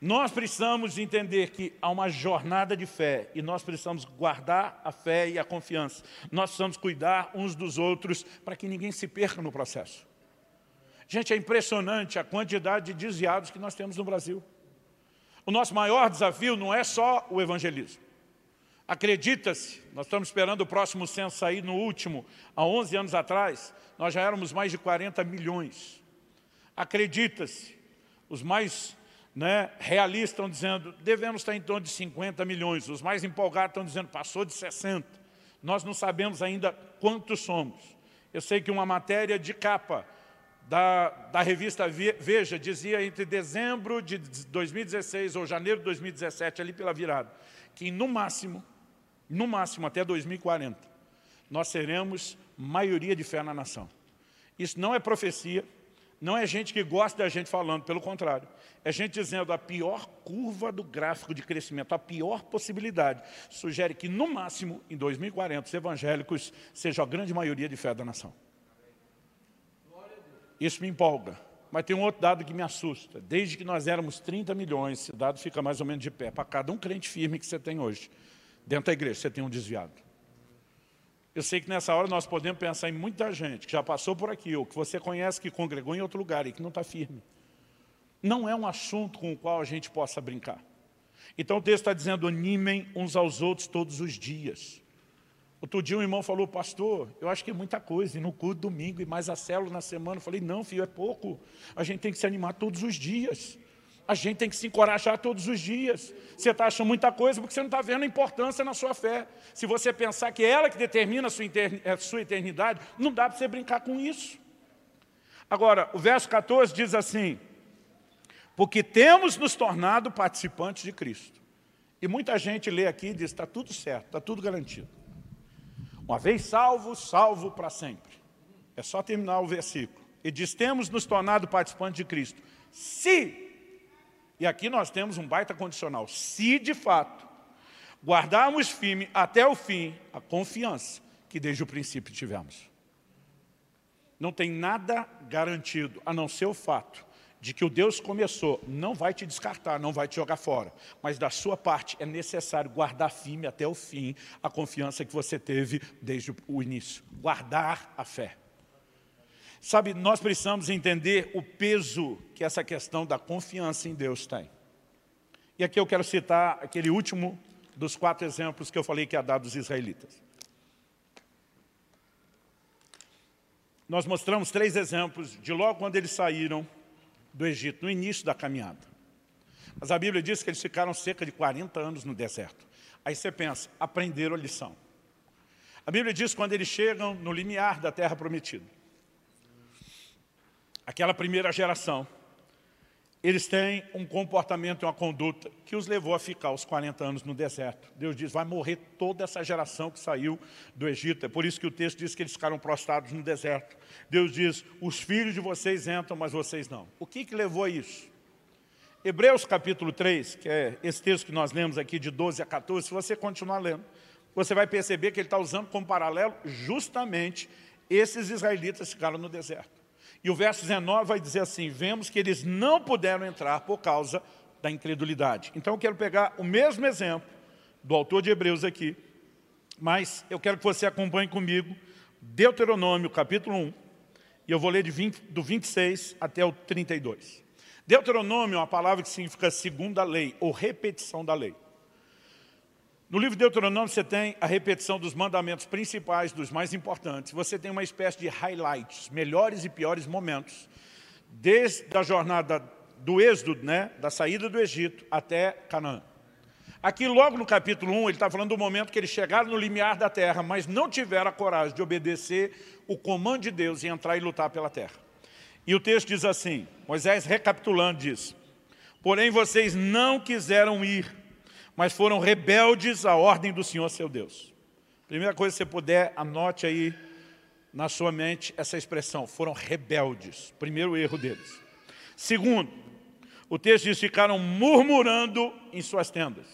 Nós precisamos entender que há uma jornada de fé e nós precisamos guardar a fé e a confiança. Nós precisamos cuidar uns dos outros para que ninguém se perca no processo. Gente, é impressionante a quantidade de desviados que nós temos no Brasil. O nosso maior desafio não é só o evangelismo. Acredita-se, nós estamos esperando o próximo censo sair no último, há 11 anos atrás, nós já éramos mais de 40 milhões. Acredita-se, os mais né, realistas estão dizendo, devemos estar em torno de 50 milhões, os mais empolgados estão dizendo, passou de 60. Nós não sabemos ainda quantos somos. Eu sei que uma matéria de capa da, da revista Veja dizia entre dezembro de 2016 ou janeiro de 2017, ali pela virada, que no máximo, no máximo até 2040, nós seremos maioria de fé na nação. Isso não é profecia, não é gente que gosta da gente falando, pelo contrário. É gente dizendo a pior curva do gráfico de crescimento, a pior possibilidade, sugere que no máximo, em 2040, os evangélicos sejam a grande maioria de fé da nação. Isso me empolga. Mas tem um outro dado que me assusta. Desde que nós éramos 30 milhões, esse dado fica mais ou menos de pé. Para cada um crente firme que você tem hoje, dentro da igreja, você tem um desviado. Eu sei que nessa hora nós podemos pensar em muita gente que já passou por aqui, ou que você conhece que congregou em outro lugar e que não está firme. Não é um assunto com o qual a gente possa brincar. Então o texto está dizendo, animem uns aos outros todos os dias. Outro dia um irmão falou, pastor, eu acho que é muita coisa, e no culto domingo, e mais a célula na semana. Eu falei, não, filho, é pouco. A gente tem que se animar todos os dias. A gente tem que se encorajar todos os dias. Você está achando muita coisa porque você não está vendo a importância na sua fé. Se você pensar que é ela que determina a sua, eternidade, não dá para você brincar com isso. Agora, o verso 14 diz assim, porque temos nos tornado participantes de Cristo. E muita gente lê aqui e diz, está tudo certo, está tudo garantido. Uma vez salvo, salvo para sempre. É só terminar o versículo. E diz, temos nos tornado participantes de Cristo. Se, e aqui nós temos um baita condicional, se de fato guardarmos firme até o fim a confiança que desde o princípio tivemos. Não tem nada garantido, a não ser o fato de que o Deus começou, não vai te descartar, não vai te jogar fora. Mas da sua parte é necessário guardar firme até o fim a confiança que você teve desde o início. Guardar a fé. Sabe, nós precisamos entender o peso que essa questão da confiança em Deus tem. E aqui eu quero citar aquele último dos quatro exemplos que eu falei que ia dar dos israelitas. Nós mostramos três exemplos de logo quando eles saíram do Egito, no início da caminhada. Mas a Bíblia diz que eles ficaram cerca de 40 anos no deserto. Aí você pensa, aprenderam a lição. A Bíblia diz quando eles chegam no limiar da terra prometida, aquela primeira geração, eles têm um comportamento e uma conduta que os levou a ficar os 40 anos no deserto. Deus diz, vai morrer toda essa geração que saiu do Egito. É por isso que o texto diz que eles ficaram prostrados no deserto. Deus diz, os filhos de vocês entram, mas vocês não. O que, que levou a isso? Hebreus capítulo 3, que é esse texto que nós lemos aqui de 12 a 14, se você continuar lendo, você vai perceber que ele está usando como paralelo justamente esses israelitas ficaram no deserto. E o verso 19 vai dizer assim, vemos que eles não puderam entrar por causa da incredulidade. Então eu quero pegar o mesmo exemplo do autor de Hebreus aqui, mas eu quero que você acompanhe comigo Deuteronômio capítulo 1, e eu vou ler de 20, do 26 até o 32. Deuteronômio é uma palavra que significa segunda lei, ou repetição da lei. No livro de Deuteronômio você tem a repetição dos mandamentos principais, dos mais importantes. Você tem uma espécie de highlights, melhores e piores momentos, desde a jornada do êxodo, né, da saída do Egito até Canaã. Aqui logo no capítulo 1, ele está falando do momento que eles chegaram no limiar da terra, mas não tiveram a coragem de obedecer o comando de Deus e entrar e lutar pela terra. E o texto diz assim, Moisés recapitulando diz, Porém vocês não quiseram ir, mas foram rebeldes à ordem do Senhor seu Deus. Primeira coisa que você puder, anote aí na sua mente essa expressão, foram rebeldes. Primeiro erro deles. Segundo, o texto diz, ficaram murmurando em suas tendas.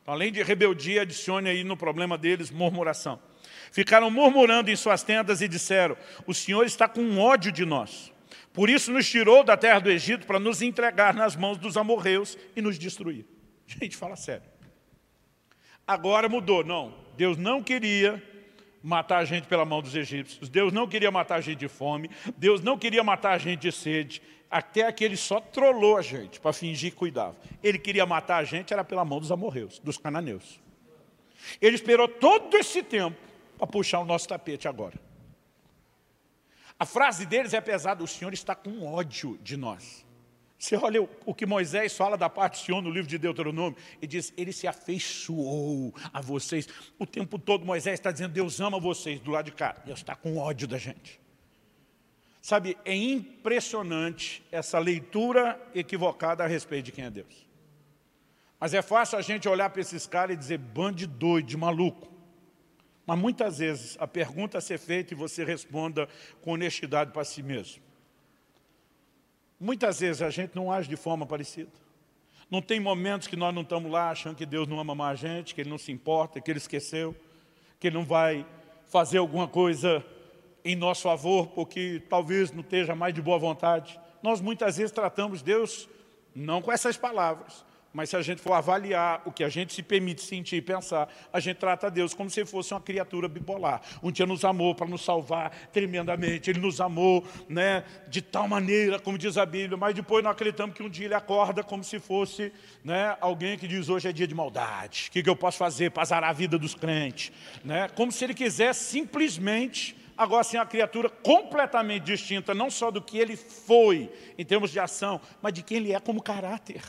Então, além de rebeldia, adicione aí no problema deles murmuração. Ficaram murmurando em suas tendas e disseram, o Senhor está com ódio de nós. Por isso nos tirou da terra do Egito para nos entregar nas mãos dos amorreus e nos destruir. Gente, fala sério. Agora mudou, não. Deus não queria matar a gente pela mão dos egípcios. Deus não queria matar a gente de fome. Deus não queria matar a gente de sede. Até que ele só trollou a gente para fingir que cuidava. Ele queria matar a gente, era pela mão dos amorreus, dos cananeus. Ele esperou todo esse tempo para puxar o nosso tapete agora. A frase deles é pesada, o Senhor está com ódio de nós. Você olha o que Moisés fala da parte do Senhor no livro de Deuteronômio, e diz, ele se afeiçoou a vocês. O tempo todo Moisés está dizendo, Deus ama vocês, do lado de cá. Deus está com ódio da gente. Sabe, é impressionante essa leitura equivocada a respeito de quem é Deus. Mas é fácil a gente olhar para esses caras e dizer, bando de doido, de maluco. Mas muitas vezes a pergunta a ser feita e você responda com honestidade para si mesmo. Muitas vezes a gente não age de forma parecida. Não tem momentos que nós não estamos lá achando que Deus não ama mais a gente, que Ele não se importa, que Ele esqueceu, que Ele não vai fazer alguma coisa em nosso favor, porque talvez não esteja mais de boa vontade. Nós muitas vezes tratamos Deus não com essas palavras, mas se a gente for avaliar o que a gente se permite sentir e pensar, a gente trata Deus como se fosse uma criatura bipolar. Um dia nos amou para nos salvar tremendamente, Ele nos amou né, de tal maneira, como diz a Bíblia, mas depois nós acreditamos que um dia Ele acorda como se fosse né, alguém que diz hoje é dia de maldade, o que, que eu posso fazer para azarar a vida dos crentes? Né? Como se Ele quisesse simplesmente agora ser uma criatura completamente distinta, não só do que Ele foi em termos de ação, mas de quem Ele é como caráter.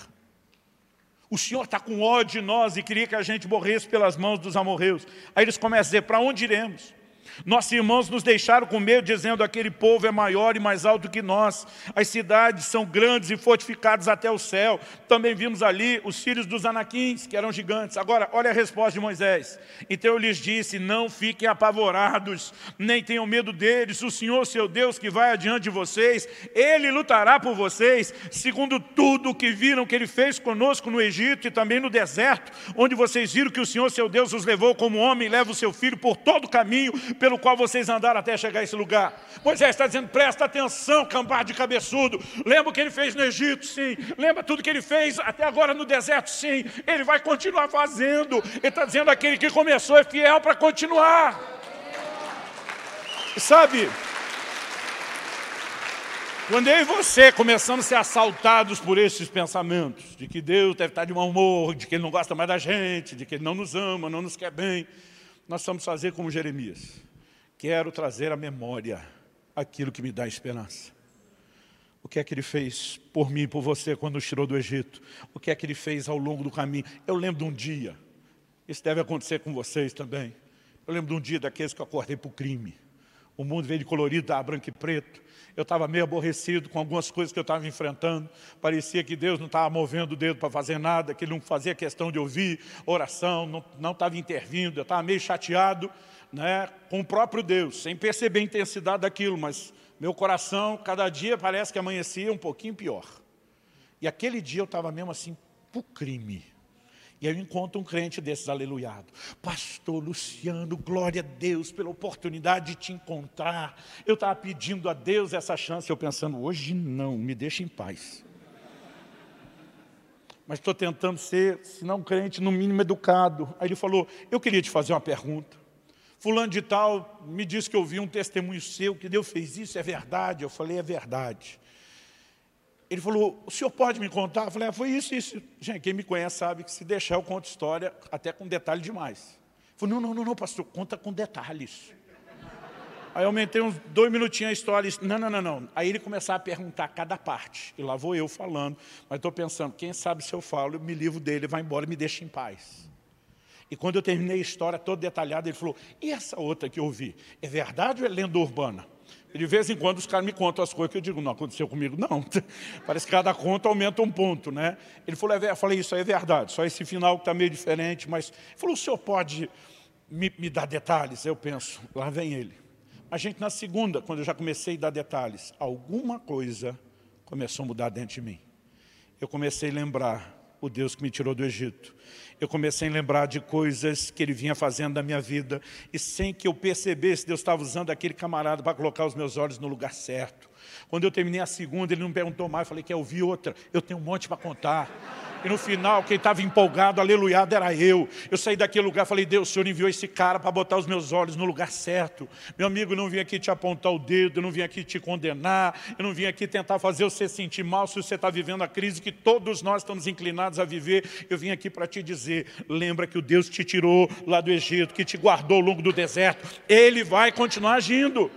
O Senhor está com ódio de nós e queria que a gente morresse pelas mãos dos amorreus. Aí eles começam a dizer, para onde iremos? Nossos irmãos nos deixaram com medo, dizendo, aquele povo é maior e mais alto que nós. As cidades são grandes e fortificadas até o céu. Também vimos ali os filhos dos anaquins, que eram gigantes. Agora, olha a resposta de Moisés. Então eu lhes disse, não fiquem apavorados, nem tenham medo deles. O Senhor, seu Deus, que vai adiante de vocês, Ele lutará por vocês, segundo tudo que viram que Ele fez conosco no Egito e também no deserto, onde vocês viram que o Senhor, seu Deus, os levou como homem, leva o seu filho por todo o caminho pelo qual vocês andaram até chegar a esse lugar. Moisés está dizendo, presta atenção, cambado de cabeçudo. Lembra o que ele fez no Egito? Sim. Lembra tudo que ele fez até agora no deserto? Sim. Ele vai continuar fazendo. Ele está dizendo, aquele que começou é fiel para continuar. Sabe... Quando eu e você começamos a ser assaltados por esses pensamentos, de que Deus deve estar de mau humor, de que Ele não gosta mais da gente, de que Ele não nos ama, não nos quer bem, nós vamos fazer como Jeremias. Quero trazer à memória aquilo que me dá esperança. O que é que Ele fez por mim por você quando nos tirou do Egito? O que é que Ele fez ao longo do caminho? Eu lembro de um dia, isso deve acontecer com vocês também. Eu lembro de um dia daqueles que eu acordei para o crime. O mundo veio de colorido, da branco e preto. Eu estava meio aborrecido com algumas coisas que eu estava enfrentando. Parecia que Deus não estava movendo o dedo para fazer nada, que Ele não fazia questão de ouvir oração, não estava intervindo. Eu estava meio chateado né, com o próprio Deus, sem perceber a intensidade daquilo, mas meu coração, cada dia parece que amanhecia um pouquinho pior. E aquele dia eu estava mesmo assim, para o crime. E aí eu encontro um crente desses aleluiado. Pastor Luciano, glória a Deus pela oportunidade de te encontrar. Eu estava pedindo a Deus essa chance, eu pensando, hoje não, me deixa em paz. Mas estou tentando ser, se não crente, no mínimo educado. Aí ele falou, eu queria te fazer uma pergunta. Fulano de tal me disse que ouviu um testemunho seu, que Deus fez isso, é verdade? Eu falei, é verdade. Ele falou, o senhor pode me contar? Eu falei, ah, foi isso, isso. Gente, quem me conhece sabe que se deixar eu conto história até com detalhe demais. Ele falou, não, não, não, não, pastor, conta com detalhes. Aí eu aumentei uns dois minutinhos a história. Não, não, não, não. Aí ele começava a perguntar cada parte. E lá vou eu falando. Mas estou pensando, quem sabe se eu falo, eu me livro dele, vai embora e me deixa em paz. E quando eu terminei a história toda detalhada, ele falou, e essa outra que eu vi? É verdade ou é lenda urbana? De vez em quando os caras me contam as coisas que eu digo, não aconteceu comigo, não. Parece que cada conta aumenta um ponto, né? Ele falou, é, eu falei, isso aí é verdade, só esse final que está meio diferente, mas... Ele falou, o senhor pode me, me dar detalhes? Eu penso, lá vem ele. A gente, na segunda, quando eu já comecei a dar detalhes, alguma coisa começou a mudar dentro de mim. Eu comecei a lembrar o Deus que me tirou do Egito. Eu comecei a lembrar de coisas que ele vinha fazendo na minha vida e sem que eu percebesse, Deus estava usando aquele camarada para colocar os meus olhos no lugar certo. Quando eu terminei a segunda, ele não perguntou mais, eu falei, quer ouvir outra? Eu tenho um monte para contar. E no final, quem estava empolgado, aleluiado, era eu. Eu saí daquele lugar, falei, Deus, o Senhor enviou esse cara para botar os meus olhos no lugar certo. Meu amigo, eu não vim aqui te apontar o dedo, eu não vim aqui te condenar, eu não vim aqui tentar fazer você sentir mal se você está vivendo a crise que todos nós estamos inclinados a viver. Eu vim aqui para te dizer, lembra que o Deus te tirou lá do Egito, que te guardou ao longo do deserto, Ele vai continuar agindo.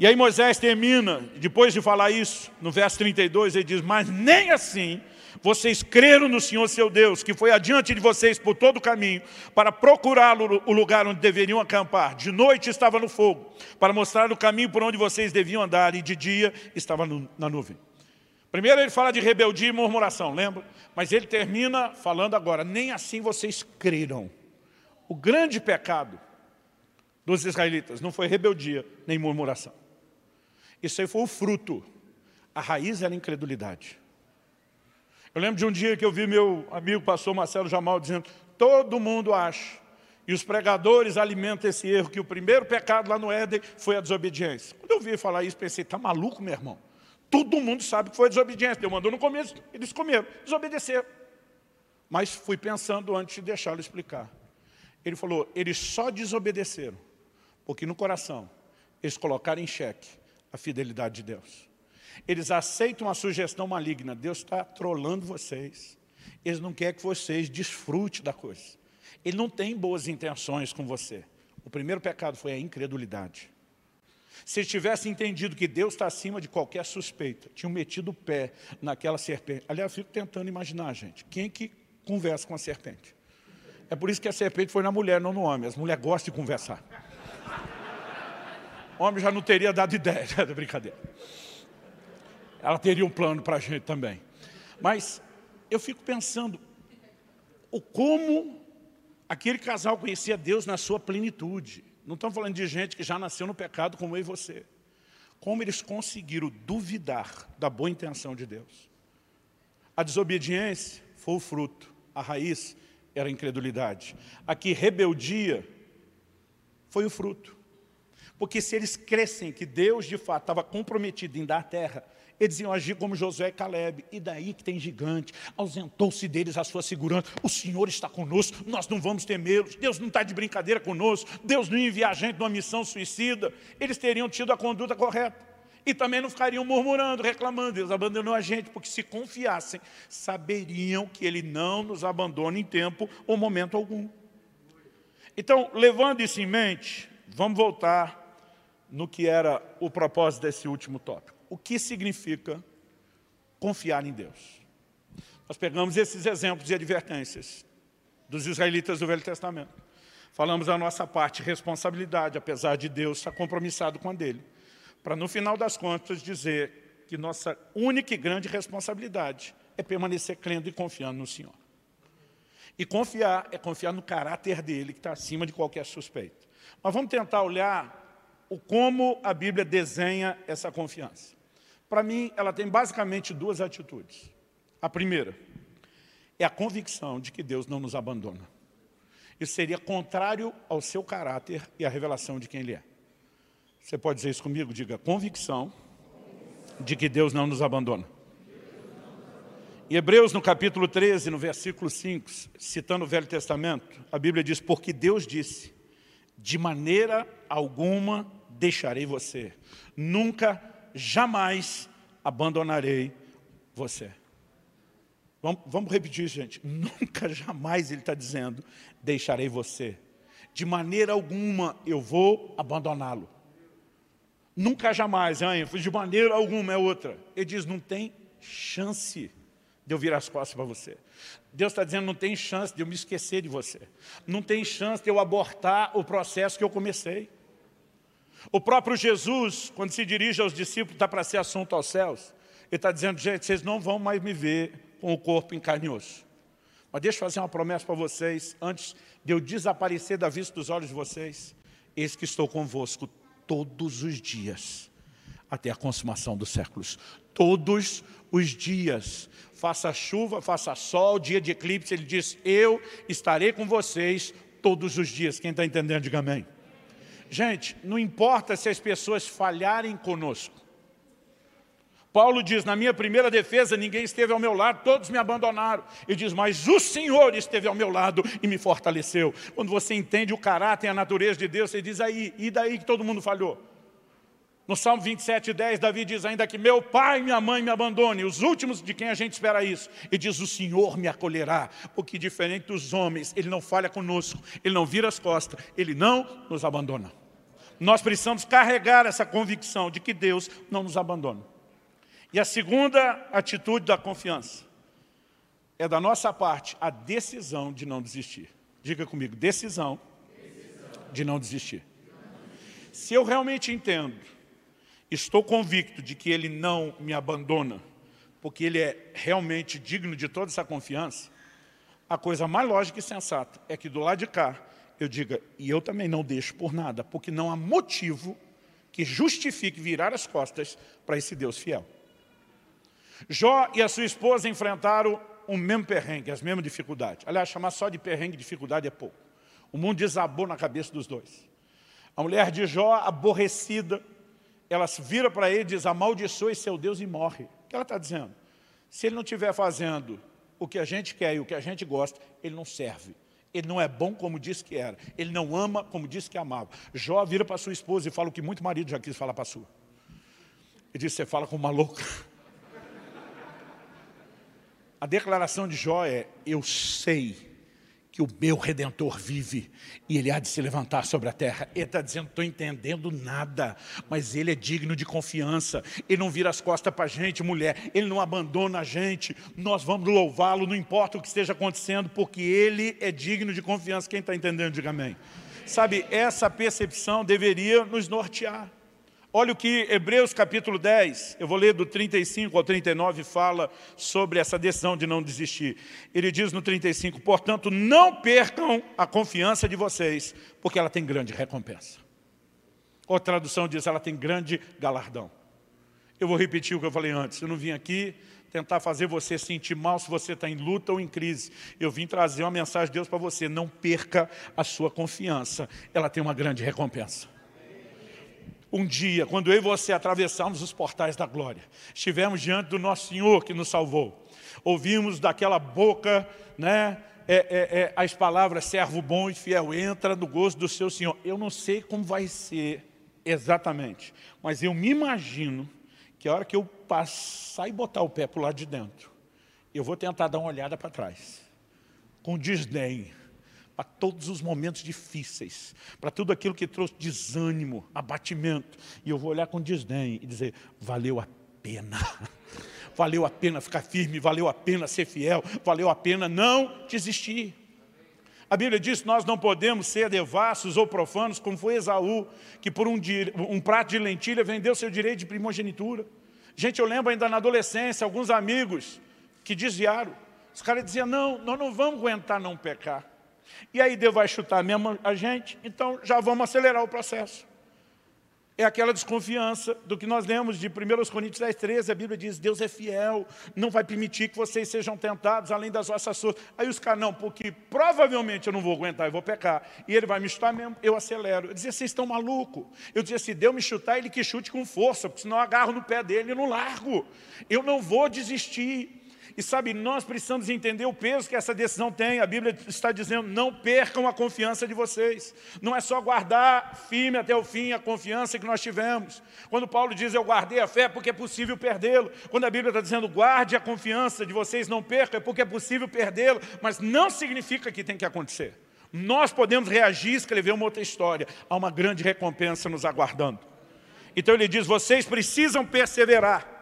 E aí Moisés termina, depois de falar isso, no verso 32, ele diz, mas nem assim vocês creram no Senhor seu Deus, que foi adiante de vocês por todo o caminho, para procurar o lugar onde deveriam acampar. De noite estava no fogo, para mostrar o caminho por onde vocês deviam andar, e de dia estava no, na nuvem. Primeiro ele fala de rebeldia e murmuração, lembra? Mas ele termina falando agora, nem assim vocês creram. O grande pecado dos israelitas não foi rebeldia nem murmuração. Isso aí foi o fruto. A raiz era a incredulidade. Eu lembro de um dia que eu vi meu amigo pastor Marcelo Jamal dizendo, todo mundo acha, e os pregadores alimentam esse erro, que o primeiro pecado lá no Éden foi a desobediência. Quando eu vi falar isso, pensei, tá maluco, meu irmão? Todo mundo sabe que foi a desobediência. Deus mandou no começo, eles comeram, desobedeceram. Mas fui pensando antes de deixá-lo explicar. Ele falou, eles só desobedeceram, porque no coração eles colocaram em xeque a fidelidade de Deus. Eles aceitam a sugestão maligna. Deus está trolando vocês. Eles não querem que vocês desfrutem da coisa. Ele não tem boas intenções com você. O primeiro pecado foi a incredulidade. Se eles tivessem entendido que Deus está acima de qualquer suspeita, tinham metido o pé naquela serpente. Aliás, eu fico tentando imaginar, gente, quem que conversa com a serpente? É por isso que a serpente foi na mulher, não no homem. As mulheres gostam de conversar. Homem já não teria dado ideia, é brincadeira. Ela teria um plano para a gente também. Mas eu fico pensando, o como aquele casal conhecia Deus na sua plenitude. Não estamos falando de gente que já nasceu no pecado como eu e você. Como eles conseguiram duvidar da boa intenção de Deus. A desobediência foi o fruto, a raiz era a incredulidade. Aqui, rebeldia foi o fruto. Porque se eles crescem que Deus de fato estava comprometido em dar terra, eles iam agir como Josué e Caleb. E daí que tem gigante. Ausentou-se deles a sua segurança. O Senhor está conosco, nós não vamos temê-los. Deus não está de brincadeira conosco. Deus não envia a gente numa missão suicida. Eles teriam tido a conduta correta. E também não ficariam murmurando, reclamando. Deus abandonou a gente, porque se confiassem, saberiam que Ele não nos abandona em tempo ou momento algum. Então, levando isso em mente, vamos voltar no que era o propósito desse último tópico o que significa confiar em Deus. Nós pegamos esses exemplos e advertências dos israelitas do Velho Testamento. Falamos a nossa parte, responsabilidade, apesar de Deus estar compromissado com a dele. Para no final das contas dizer que nossa única e grande responsabilidade é permanecer crendo e confiando no Senhor. E confiar é confiar no caráter dele, que está acima de qualquer suspeito. Mas vamos tentar olhar o como a Bíblia desenha essa confiança. Para mim, ela tem basicamente duas atitudes. A primeira é a convicção de que Deus não nos abandona. Isso seria contrário ao seu caráter e à revelação de quem Ele é. Você pode dizer isso comigo? Diga, convicção de que Deus não nos abandona. Em Hebreus, no capítulo 13, no versículo 5, citando o Velho Testamento, a Bíblia diz, porque Deus disse, de maneira alguma deixarei você, nunca jamais abandonarei você. Vamos, vamos repetir isso, gente. Nunca, jamais ele está dizendo, deixarei você. De maneira alguma eu vou abandoná-lo. Nunca, jamais, hein? de maneira alguma é outra. Ele diz, não tem chance de eu virar as costas para você. Deus está dizendo, não tem chance de eu me esquecer de você. Não tem chance de eu abortar o processo que eu comecei. O próprio Jesus, quando se dirige aos discípulos, está para ser assunto aos céus. Ele está dizendo, gente, vocês não vão mais me ver com o corpo em carne e osso. Mas deixa eu fazer uma promessa para vocês, antes de eu desaparecer da vista dos olhos de vocês. Eis que estou convosco todos os dias, até a consumação dos séculos. Todos os dias. Faça chuva, faça sol, dia de eclipse, ele diz, eu estarei com vocês todos os dias. Quem está entendendo, diga amém. Gente, não importa se as pessoas falharem conosco. Paulo diz, na minha primeira defesa, ninguém esteve ao meu lado, todos me abandonaram. Ele diz, mas o Senhor esteve ao meu lado e me fortaleceu. Quando você entende o caráter e a natureza de Deus, você diz aí, e daí que todo mundo falhou? No Salmo 27, 10, Davi diz ainda que meu pai e minha mãe me abandonem, os últimos de quem a gente espera isso. E diz, o Senhor me acolherá, porque diferente dos homens, Ele não falha conosco, Ele não vira as costas, Ele não nos abandona. Nós precisamos carregar essa convicção de que Deus não nos abandona. E a segunda atitude da confiança é da nossa parte a decisão de não desistir. Diga comigo, decisão, de não desistir. Se eu realmente entendo, estou convicto de que Ele não me abandona, porque Ele é realmente digno de toda essa confiança, a coisa mais lógica e sensata é que do lado de cá eu diga, e eu também não deixo por nada, porque não há motivo que justifique virar as costas para esse Deus fiel. Jó e a sua esposa enfrentaram o mesmo perrengue, as mesmas dificuldades. Aliás, chamar só de perrengue dificuldade é pouco. O mundo desabou na cabeça dos dois. A mulher de Jó, aborrecida, ela vira para ele e diz, amaldiçoe seu Deus e morre. O que ela está dizendo? Se ele não estiver fazendo o que a gente quer e o que a gente gosta, ele não serve. Ele não é bom como disse que era. Ele não ama como disse que amava. Jó vira para sua esposa e fala o que muito marido já quis falar para sua. Ele diz, você fala com uma louca. A declaração de Jó é, eu sei que o meu Redentor vive e Ele há de se levantar sobre a terra. Ele está dizendo, estou entendendo nada, mas Ele é digno de confiança. Ele não vira as costas para a gente, mulher. Ele não abandona a gente. Nós vamos louvá-lo, não importa o que esteja acontecendo, porque Ele é digno de confiança. Quem está entendendo, diga amém. Sabe, essa percepção deveria nos nortear. Olha o que Hebreus capítulo 10, eu vou ler do 35 ao 39, fala sobre essa decisão de não desistir. Ele diz no 35, portanto, não percam a confiança de vocês, porque ela tem grande recompensa. Outra tradução diz, ela tem grande galardão. Eu vou repetir o que eu falei antes, eu não vim aqui tentar fazer você sentir mal se você está em luta ou em crise. Eu vim trazer uma mensagem de Deus para você, não perca a sua confiança, ela tem uma grande recompensa um dia, quando eu e você atravessamos os portais da glória, estivemos diante do nosso Senhor que nos salvou, ouvimos daquela boca, né, é, é, é, as palavras, servo bom e fiel, entra no gozo do seu Senhor. Eu não sei como vai ser exatamente, mas eu me imagino que a hora que eu passar e botar o pé para o lado de dentro, eu vou tentar dar uma olhada para trás, com desdém, para todos os momentos difíceis, para tudo aquilo que trouxe desânimo, abatimento. E eu vou olhar com desdém e dizer, valeu a pena. Valeu a pena ficar firme, valeu a pena ser fiel, valeu a pena não desistir. A Bíblia diz que nós não podemos ser devassos ou profanos, como foi Esaú, que por um, um prato de lentilha vendeu seu direito de primogenitura. Gente, eu lembro ainda na adolescência, alguns amigos que desviaram. Os caras diziam, não, nós não vamos aguentar não pecar. E aí Deus vai chutar mesmo a gente, então já vamos acelerar o processo. É aquela desconfiança do que nós lemos de 1 Coríntios 10, 13, a Bíblia diz, Deus é fiel, não vai permitir que vocês sejam tentados além das vossas forças. Aí os caras, não, porque provavelmente eu não vou aguentar, eu vou pecar. E ele vai me chutar mesmo, eu acelero. Eu dizia, vocês estão malucos. Eu dizia, se Deus me chutar, ele que chute com força, porque senão eu agarro no pé dele e não largo. Eu não vou desistir. E sabe, nós precisamos entender o peso que essa decisão tem. A Bíblia está dizendo, não percam a confiança de vocês. Não é só guardar firme até o fim a confiança que nós tivemos. Quando Paulo diz, eu guardei a fé porque é possível perdê-lo. Quando a Bíblia está dizendo, guarde a confiança de vocês, não percam, é porque é possível perdê-lo. Mas não significa que tem que acontecer. Nós podemos reagir e escrever uma outra história. Há uma grande recompensa nos aguardando. Então ele diz, vocês precisam perseverar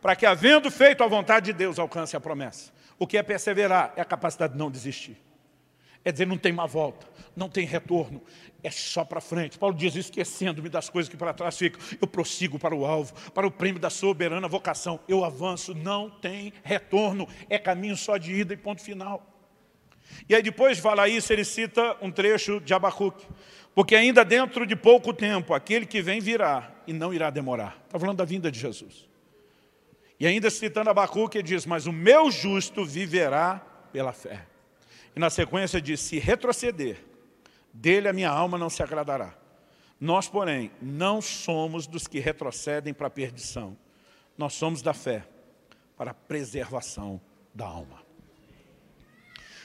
para que, havendo feito a vontade de Deus, alcance a promessa. O que é perseverar? É a capacidade de não desistir. É dizer, não tem uma volta, não tem retorno, é só para frente. Paulo diz, esquecendo-me das coisas que para trás ficam, eu prossigo para o alvo, para o prêmio da soberana vocação. Eu avanço, não tem retorno, é caminho só de ida e ponto final. E aí depois de falar isso, ele cita um trecho de Abacuque. Porque ainda dentro de pouco tempo, aquele que vem virá e não irá demorar. Está falando da vinda de Jesus. E ainda citando Abacuque, ele diz, mas o meu justo viverá pela fé. E na sequência diz, se retroceder, dele a minha alma não se agradará. Nós, porém, não somos dos que retrocedem para a perdição. Nós somos da fé para a preservação da alma.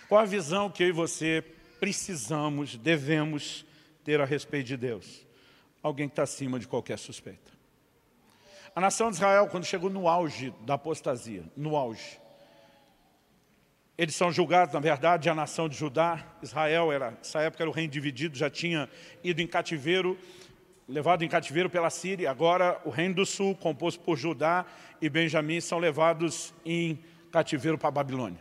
Qual a visão que eu e você precisamos, devemos ter a respeito de Deus? Alguém que está acima de qualquer suspeita. A nação de Israel, quando chegou no auge da apostasia, no auge, eles são julgados, na verdade, a nação de Judá, Israel, era, nessa época era o reino dividido, já tinha ido em cativeiro, levado em cativeiro pela Síria, agora o reino do sul, composto por Judá e Benjamim, são levados em cativeiro para a Babilônia.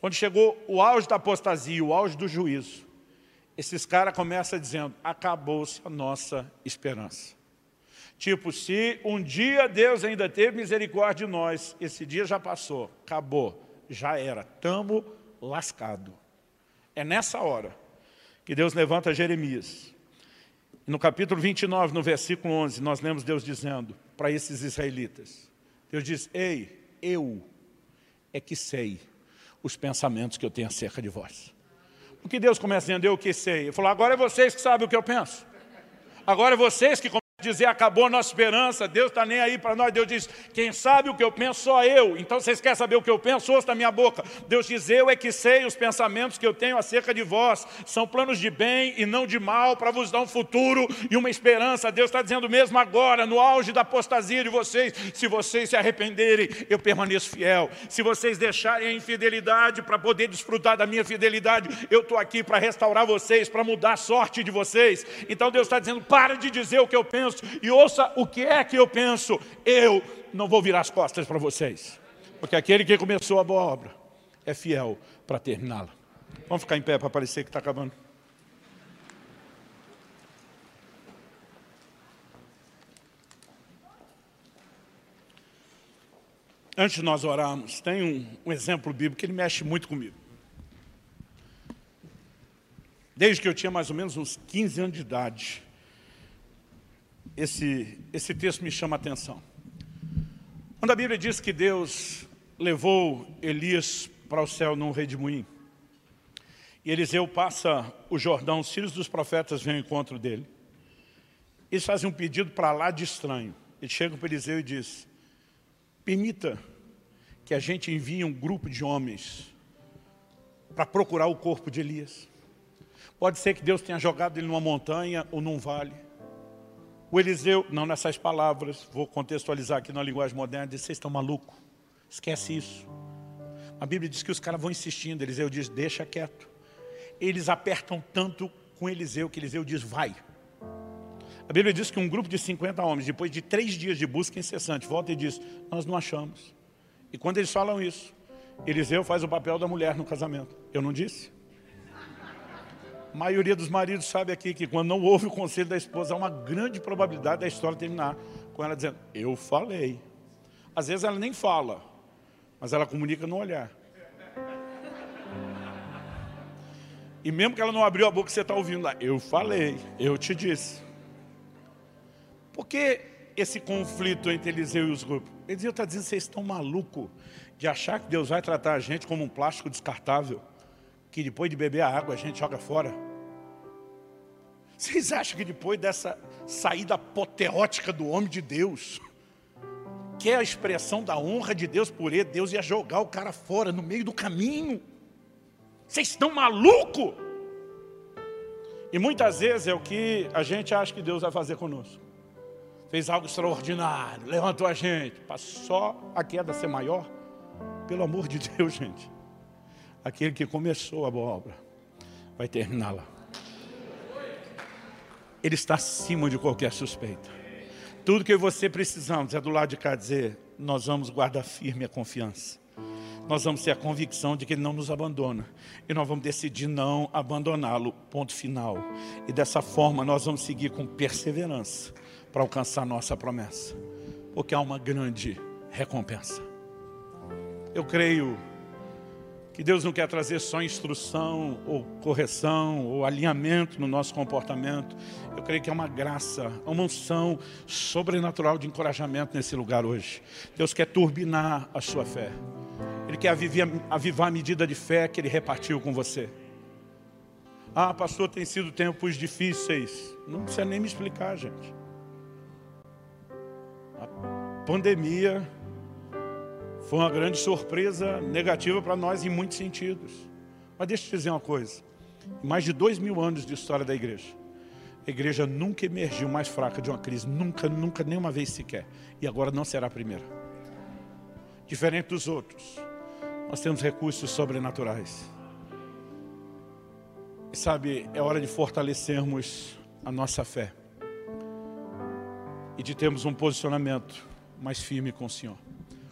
Quando chegou o auge da apostasia, o auge do juízo, esses caras começam dizendo, acabou-se a nossa esperança. Tipo, se um dia Deus ainda teve misericórdia de nós, esse dia já passou, acabou, já era, estamos lascados. É nessa hora que Deus levanta Jeremias. No capítulo 29, no versículo 11, nós lemos Deus dizendo para esses israelitas. Deus diz, ei, eu é que sei os pensamentos que eu tenho acerca de vós. O que Deus começa dizendo, eu que sei. Ele falou, agora é vocês que sabem o que eu penso. Agora é vocês que dizer acabou nossa esperança, Deus está nem aí para nós. Deus diz, quem sabe o que eu penso só eu. Então vocês querem saber o que eu penso? Ouça da minha boca. Deus diz, eu é que sei os pensamentos que eu tenho acerca de vós. São planos de bem e não de mal, para vos dar um futuro e uma esperança. Deus está dizendo mesmo agora, no auge da apostasia de vocês, se vocês se arrependerem, eu permaneço fiel. Se vocês deixarem a infidelidade para poder desfrutar da minha fidelidade, eu estou aqui para restaurar vocês, para mudar a sorte de vocês. Então Deus está dizendo, para de dizer o que eu penso penso e ouça o que é que eu penso, eu não vou virar as costas para vocês. Porque aquele que começou a boa obra é fiel para terminá-la. Vamos ficar em pé para parecer que está acabando. Antes de nós orarmos, tem um, um exemplo bíblico que ele mexe muito comigo. Desde que eu tinha mais ou menos uns 15 anos de idade, esse, esse texto me chama a atenção. Quando a Bíblia diz que Deus levou Elias para o céu num redemoinho, e Eliseu passa o Jordão, os filhos dos profetas vêm ao encontro dele. Eles fazem um pedido para lá de estranho. Ele chega para Eliseu e diz, permita que a gente envie um grupo de homens para procurar o corpo de Elias. Pode ser que Deus tenha jogado ele numa montanha ou num vale. O Eliseu, não nessas palavras, vou contextualizar aqui na linguagem moderna, diz, vocês estão malucos, esquece isso. A Bíblia diz que os caras vão insistindo, Eliseu diz, deixa quieto. Eles apertam tanto com Eliseu que Eliseu diz, vai. A Bíblia diz que um grupo de 50 homens, depois de três dias de busca incessante, volta e diz, nós não achamos. E quando eles falam isso, Eliseu faz o papel da mulher no casamento. Eu não disse? Maioria dos maridos sabe aqui que quando não houve o conselho da esposa, há uma grande probabilidade da história terminar com ela dizendo, eu falei. Às vezes ela nem fala, mas ela comunica no olhar. E mesmo que ela não abriu a boca, você está ouvindo lá, eu falei, eu te disse. Por que esse conflito entre Eliseu e os grupos? Eliseu está dizendo, vocês estão malucos de achar que Deus vai tratar a gente como um plástico descartável, que depois de beber a água a gente joga fora. Vocês acham que depois dessa saída apoteótica do homem de Deus, que é a expressão da honra de Deus por ele, Deus ia jogar o cara fora no meio do caminho? Vocês estão malucos? E muitas vezes é o que a gente acha que Deus vai fazer conosco fez algo extraordinário, levantou a gente, para só a queda ser maior? Pelo amor de Deus, gente. Aquele que começou a boa obra vai terminá-la. Ele está acima de qualquer suspeita. Tudo que você precisamos é do lado de cá dizer, nós vamos guardar firme a confiança. Nós vamos ter a convicção de que Ele não nos abandona. E nós vamos decidir não abandoná-lo, ponto final. E dessa forma nós vamos seguir com perseverança para alcançar nossa promessa. Porque há uma grande recompensa. Eu creio que Deus não quer trazer só instrução, ou correção, ou alinhamento no nosso comportamento. Eu creio que é uma graça, uma unção sobrenatural de encorajamento nesse lugar hoje. Deus quer turbinar a sua fé. Ele quer avivar, avivar a medida de fé que Ele repartiu com você. Ah, pastor, tem sido tempos difíceis. Não precisa nem me explicar, gente pandemia foi uma grande surpresa negativa para nós em muitos sentidos. Mas deixa eu te dizer uma coisa. Mais de dois mil anos de história da igreja, a igreja nunca emergiu mais fraca de uma crise. Nunca, nunca, nenhuma vez sequer. E agora não será a primeira. Diferente dos outros, nós temos recursos sobrenaturais. E sabe, é hora de fortalecermos a nossa fé. E de termos um posicionamento mais firme com o Senhor.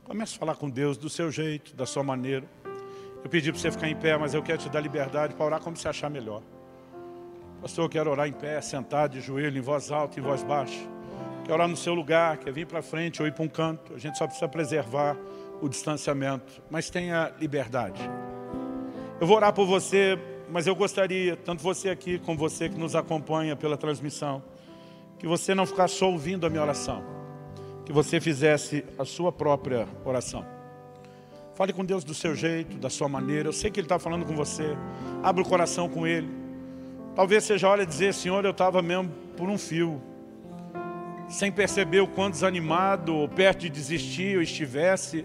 Comece a falar com Deus do seu jeito, da sua maneira. Eu pedi para você ficar em pé, mas eu quero te dar liberdade para orar como você achar melhor. Pastor, eu quero orar em pé, sentado, de joelho, em voz alta, em voz baixa. Quer orar no seu lugar, quer vir para frente ou ir para um canto. A gente só precisa preservar o distanciamento, mas tenha liberdade. Eu vou orar por você, mas eu gostaria, tanto você aqui como você que nos acompanha pela transmissão, que você não ficasse só ouvindo a minha oração que você fizesse a sua própria oração. Fale com Deus do seu jeito, da sua maneira. Eu sei que Ele está falando com você. Abra o coração com Ele. Talvez seja a hora de dizer, Senhor, eu estava mesmo por um fio. Sem perceber o quanto desanimado ou perto de desistir eu estivesse.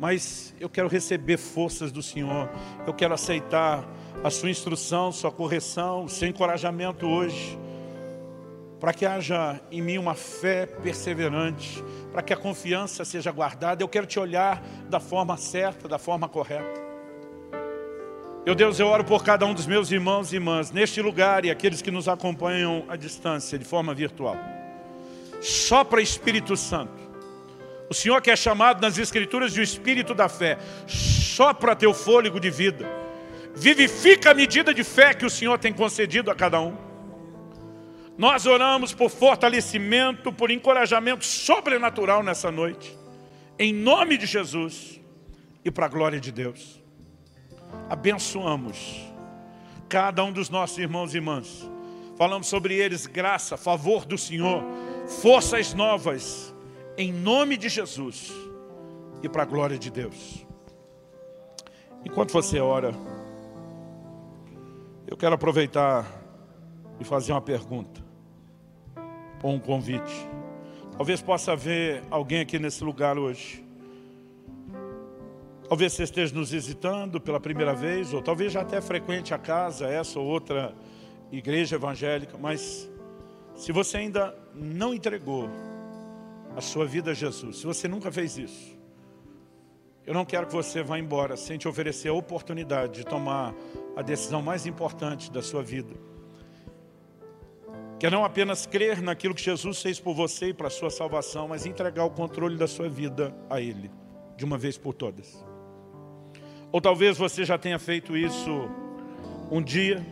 Mas eu quero receber forças do Senhor. Eu quero aceitar a sua instrução, sua correção, seu encorajamento hoje para que haja em mim uma fé perseverante, para que a confiança seja guardada. Eu quero te olhar da forma certa, da forma correta. Meu Deus, eu oro por cada um dos meus irmãos e irmãs, neste lugar e aqueles que nos acompanham à distância, de forma virtual. Só para Espírito Santo. O Senhor que é chamado nas Escrituras de o Espírito da fé. Só para teu fôlego de vida. Vivifica a medida de fé que o Senhor tem concedido a cada um. Nós oramos por fortalecimento, por encorajamento sobrenatural nessa noite. em nome de Jesus e para a glória de Deus. Abençoamos cada um dos nossos irmãos e irmãs. Falamos sobre eles graça, favor do Senhor, forças novas, em nome de Jesus e para a glória de Deus. Enquanto você ora, eu quero aproveitar e fazer uma pergunta ou um convite. Talvez possa haver alguém aqui nesse lugar hoje. Talvez você esteja nos visitando pela primeira vez, ou talvez já até frequente a casa, essa ou outra igreja evangélica, mas se você ainda não entregou a sua vida a Jesus, se você nunca fez isso, eu não quero que você vá embora sem te oferecer a oportunidade de tomar a decisão mais importante da sua vida. Que é não apenas crer naquilo que Jesus fez por você e para a sua salvação, mas entregar o controle da sua vida a Ele, de uma vez por todas. Ou talvez você já tenha feito isso um dia,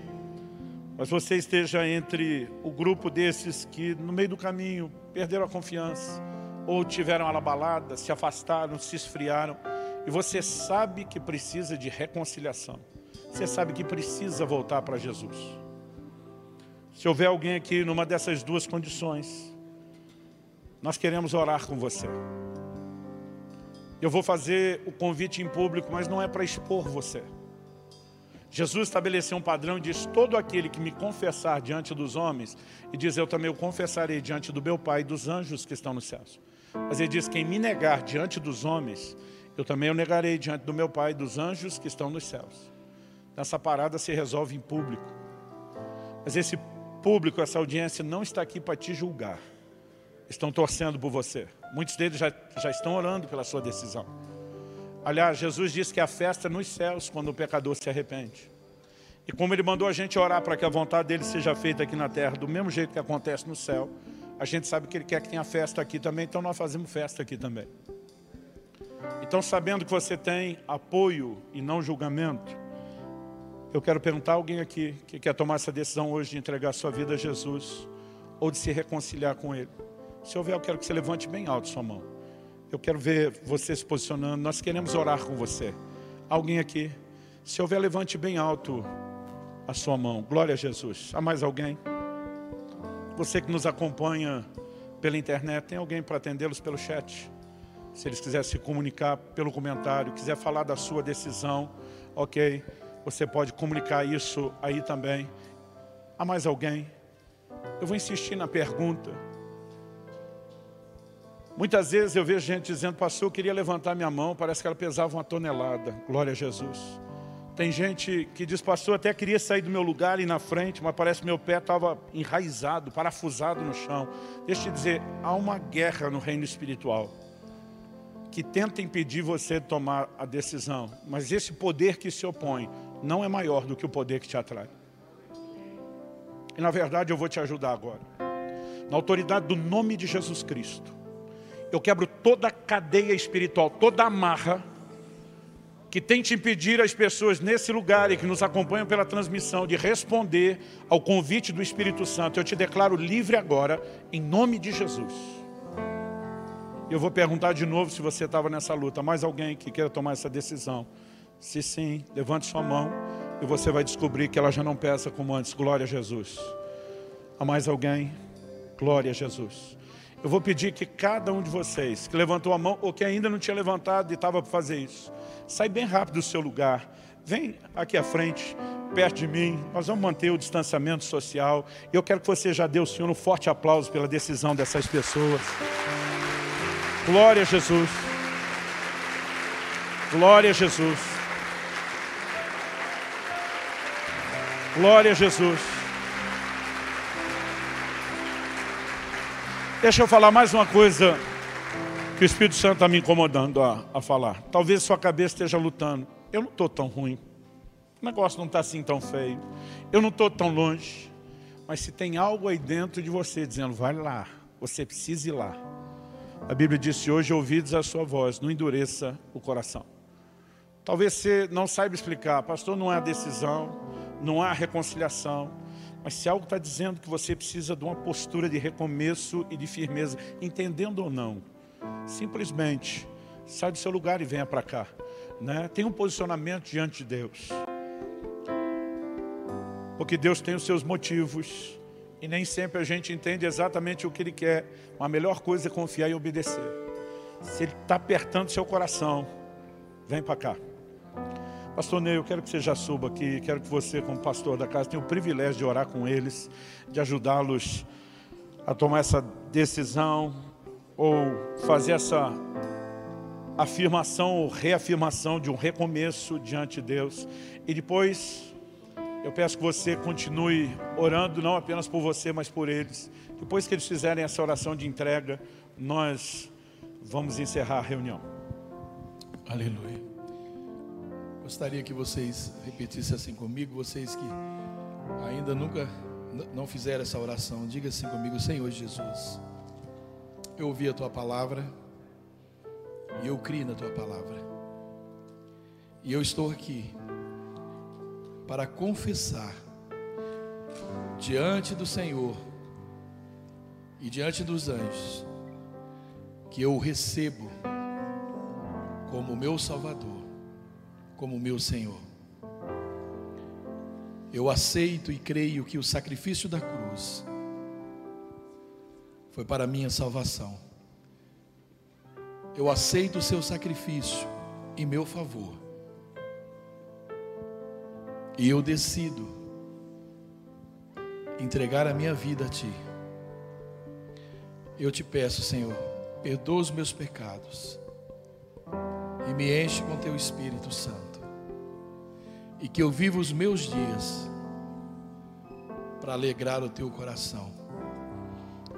mas você esteja entre o grupo desses que no meio do caminho perderam a confiança, ou tiveram a balada, se afastaram, se esfriaram, e você sabe que precisa de reconciliação. Você sabe que precisa voltar para Jesus. Se houver alguém aqui numa dessas duas condições, nós queremos orar com você. Eu vou fazer o convite em público, mas não é para expor você. Jesus estabeleceu um padrão e diz, todo aquele que me confessar diante dos homens, e diz, eu também o confessarei diante do meu Pai e dos anjos que estão nos céus. Mas ele diz, quem me negar diante dos homens, eu também o negarei diante do meu Pai e dos anjos que estão nos céus. Essa parada se resolve em público. Mas esse público, essa audiência não está aqui para te julgar. Estão torcendo por você. Muitos deles já, já estão orando pela sua decisão. Aliás, Jesus disse que a festa nos céus quando o pecador se arrepende. E como Ele mandou a gente orar para que a vontade dEle seja feita aqui na terra, do mesmo jeito que acontece no céu, a gente sabe que Ele quer que tenha festa aqui também, então nós fazemos festa aqui também. Então, sabendo que você tem apoio e não julgamento, eu quero perguntar a alguém aqui que quer tomar essa decisão hoje de entregar sua vida a Jesus ou de se reconciliar com Ele. Se houver, eu quero que você levante bem alto sua mão. Eu quero ver você se posicionando. Nós queremos orar com você. Alguém aqui? Se houver, levante bem alto a sua mão. Glória a Jesus. Há mais alguém? Você que nos acompanha pela internet, tem alguém para atendê-los pelo chat? Se eles quiserem se comunicar pelo comentário, quiser falar da sua decisão, ok, você pode comunicar isso aí também. Há mais alguém? Eu vou insistir na pergunta. Muitas vezes eu vejo gente dizendo, pastor, eu queria levantar minha mão, parece que ela pesava uma tonelada. Glória a Jesus. Tem gente que diz, pastor, até queria sair do meu lugar e ir na frente, mas parece que meu pé estava enraizado, parafusado no chão. Deixa eu te dizer, há uma guerra no reino espiritual que tenta impedir você de tomar a decisão. Mas esse poder que se opõe não é maior do que o poder que te atrai. E na verdade eu vou te ajudar agora. Na autoridade do nome de Jesus Cristo, eu quebro toda a cadeia espiritual, toda a amarra que tente impedir as pessoas nesse lugar e que nos acompanham pela transmissão de responder ao convite do Espírito Santo. Eu te declaro livre agora, em nome de Jesus. Eu vou perguntar de novo se você estava nessa luta. Mais alguém que queira tomar essa decisão? Se sim, levante sua mão e você vai descobrir que ela já não pesa como antes. Glória a Jesus. Há mais alguém? Glória a Jesus. Eu vou pedir que cada um de vocês que levantou a mão ou que ainda não tinha levantado e estava para fazer isso, sai bem rápido do seu lugar. Vem aqui à frente, perto de mim. Nós vamos manter o distanciamento social. Eu quero que você já dê ao Senhor um forte aplauso pela decisão dessas pessoas. Glória a Jesus. Glória a Jesus. Glória a Jesus. Deixa eu falar mais uma coisa que o Espírito Santo está me incomodando a, a falar. Talvez sua cabeça esteja lutando. Eu não estou tão ruim. O negócio não está assim tão feio. Eu não estou tão longe. Mas se tem algo aí dentro de você dizendo, vai lá, você precisa ir lá. A Bíblia disse, hoje ouvidos a sua voz, não endureça o coração. Talvez você não saiba explicar, pastor, não há decisão, não há reconciliação. Mas se algo está dizendo que você precisa de uma postura de recomeço e de firmeza, entendendo ou não, simplesmente sai do seu lugar e venha para cá. Né? Tem um posicionamento diante de Deus. Porque Deus tem os seus motivos e nem sempre a gente entende exatamente o que Ele quer. Mas a melhor coisa é confiar e obedecer. Se Ele está apertando seu coração, vem para cá. Pastor Ney, eu quero que você já suba aqui, quero que você, como pastor da casa, tenha o privilégio de orar com eles, de ajudá-los a tomar essa decisão ou fazer essa afirmação ou reafirmação de um recomeço diante de Deus. E depois, eu peço que você continue orando, não apenas por você, mas por eles. Depois que eles fizerem essa oração de entrega, nós vamos encerrar a reunião. Aleluia. Gostaria que vocês repetissem assim comigo, vocês que ainda nunca não fizeram essa oração, diga assim comigo, Senhor Jesus, eu ouvi a tua palavra e eu criei na tua palavra. E eu estou aqui para confessar diante do Senhor e diante dos anjos que eu recebo como meu Salvador, como meu Senhor. Eu aceito e creio que o sacrifício da cruz foi para minha salvação. Eu aceito o seu sacrifício em meu favor. E eu decido entregar a minha vida a Ti. Eu te peço, Senhor, perdoa os meus pecados e me enche com Teu Espírito Santo. E que eu viva os meus dias para alegrar o Teu coração.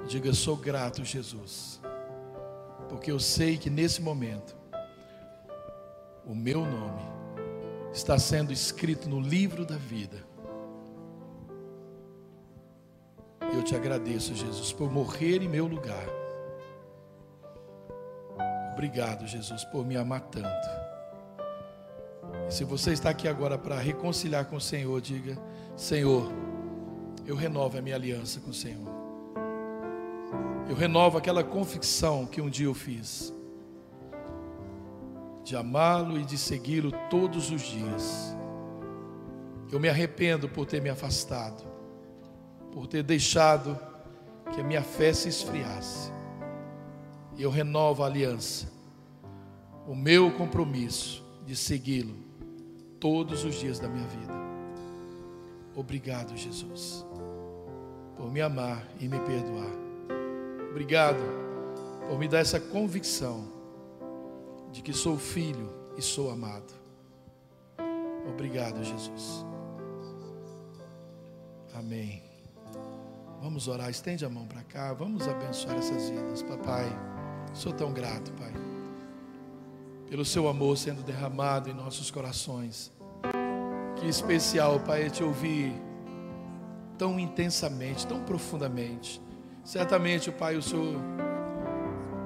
Diga, sou grato, Jesus porque eu sei que nesse momento o meu nome está sendo escrito no livro da vida. Eu te agradeço, Jesus, por morrer em meu lugar. Obrigado, Jesus, por me amar tanto. Se você está aqui agora para reconciliar com o Senhor, diga: Senhor, eu renovo a minha aliança com o Senhor. Eu renovo aquela convicção que um dia eu fiz, de amá-lo e de segui-lo todos os dias. Eu me arrependo por ter me afastado, por ter deixado que a minha fé se esfriasse. Eu renovo a aliança, o meu compromisso de segui-lo todos os dias da minha vida. Obrigado, Jesus, por me amar e me perdoar. Obrigado por me dar essa convicção de que sou filho e sou amado. Obrigado, Jesus. Amém. Vamos orar, estende a mão para cá, vamos abençoar essas vidas, papai. Sou tão grato, Pai, pelo seu amor sendo derramado em nossos corações. Que especial, Pai, é te ouvir tão intensamente, tão profundamente. Certamente, Pai, o Senhor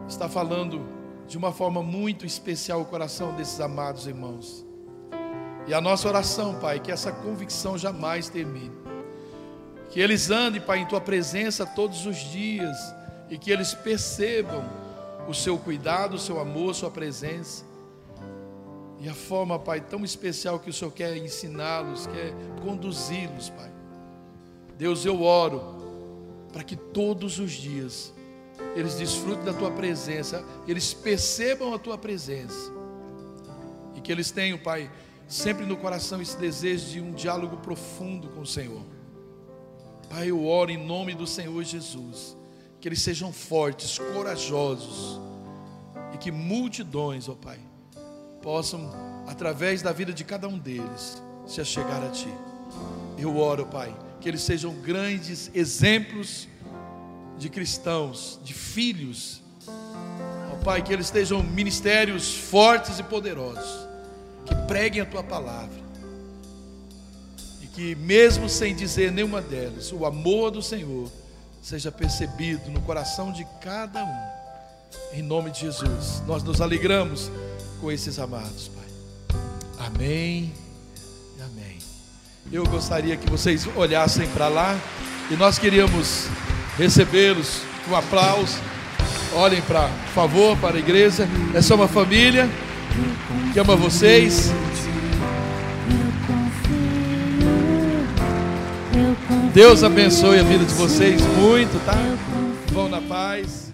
está falando de uma forma muito especial o coração desses amados irmãos. E a nossa oração, Pai, que essa convicção jamais termine. Que eles andem, Pai, em tua presença todos os dias e que eles percebam o seu cuidado, o seu amor, a sua presença. E a forma, Pai, tão especial que o Senhor quer ensiná-los, quer conduzi-los, Pai. Deus, eu oro para que todos os dias eles desfrutem da tua presença, eles percebam a tua presença, e que eles tenham, Pai, sempre no coração esse desejo de um diálogo profundo com o Senhor. Pai, eu oro em nome do Senhor Jesus, que eles sejam fortes, corajosos, e que multidões, ó Pai, possam, através da vida de cada um deles, se achegar a Ti. Eu oro, Pai que eles sejam grandes exemplos de cristãos, de filhos. Pai, que eles estejam ministérios fortes e poderosos, que preguem a tua palavra. E que, mesmo sem dizer nenhuma delas, o amor do Senhor seja percebido no coração de cada um. Em nome de Jesus, nós nos alegramos com esses amados, Pai. Amém. Eu gostaria que vocês olhassem para lá e nós queríamos recebê-los com aplauso. Olhem para, favor, para a igreja. Essa é uma família que ama vocês. Deus abençoe a vida de vocês muito, tá? Vão na paz.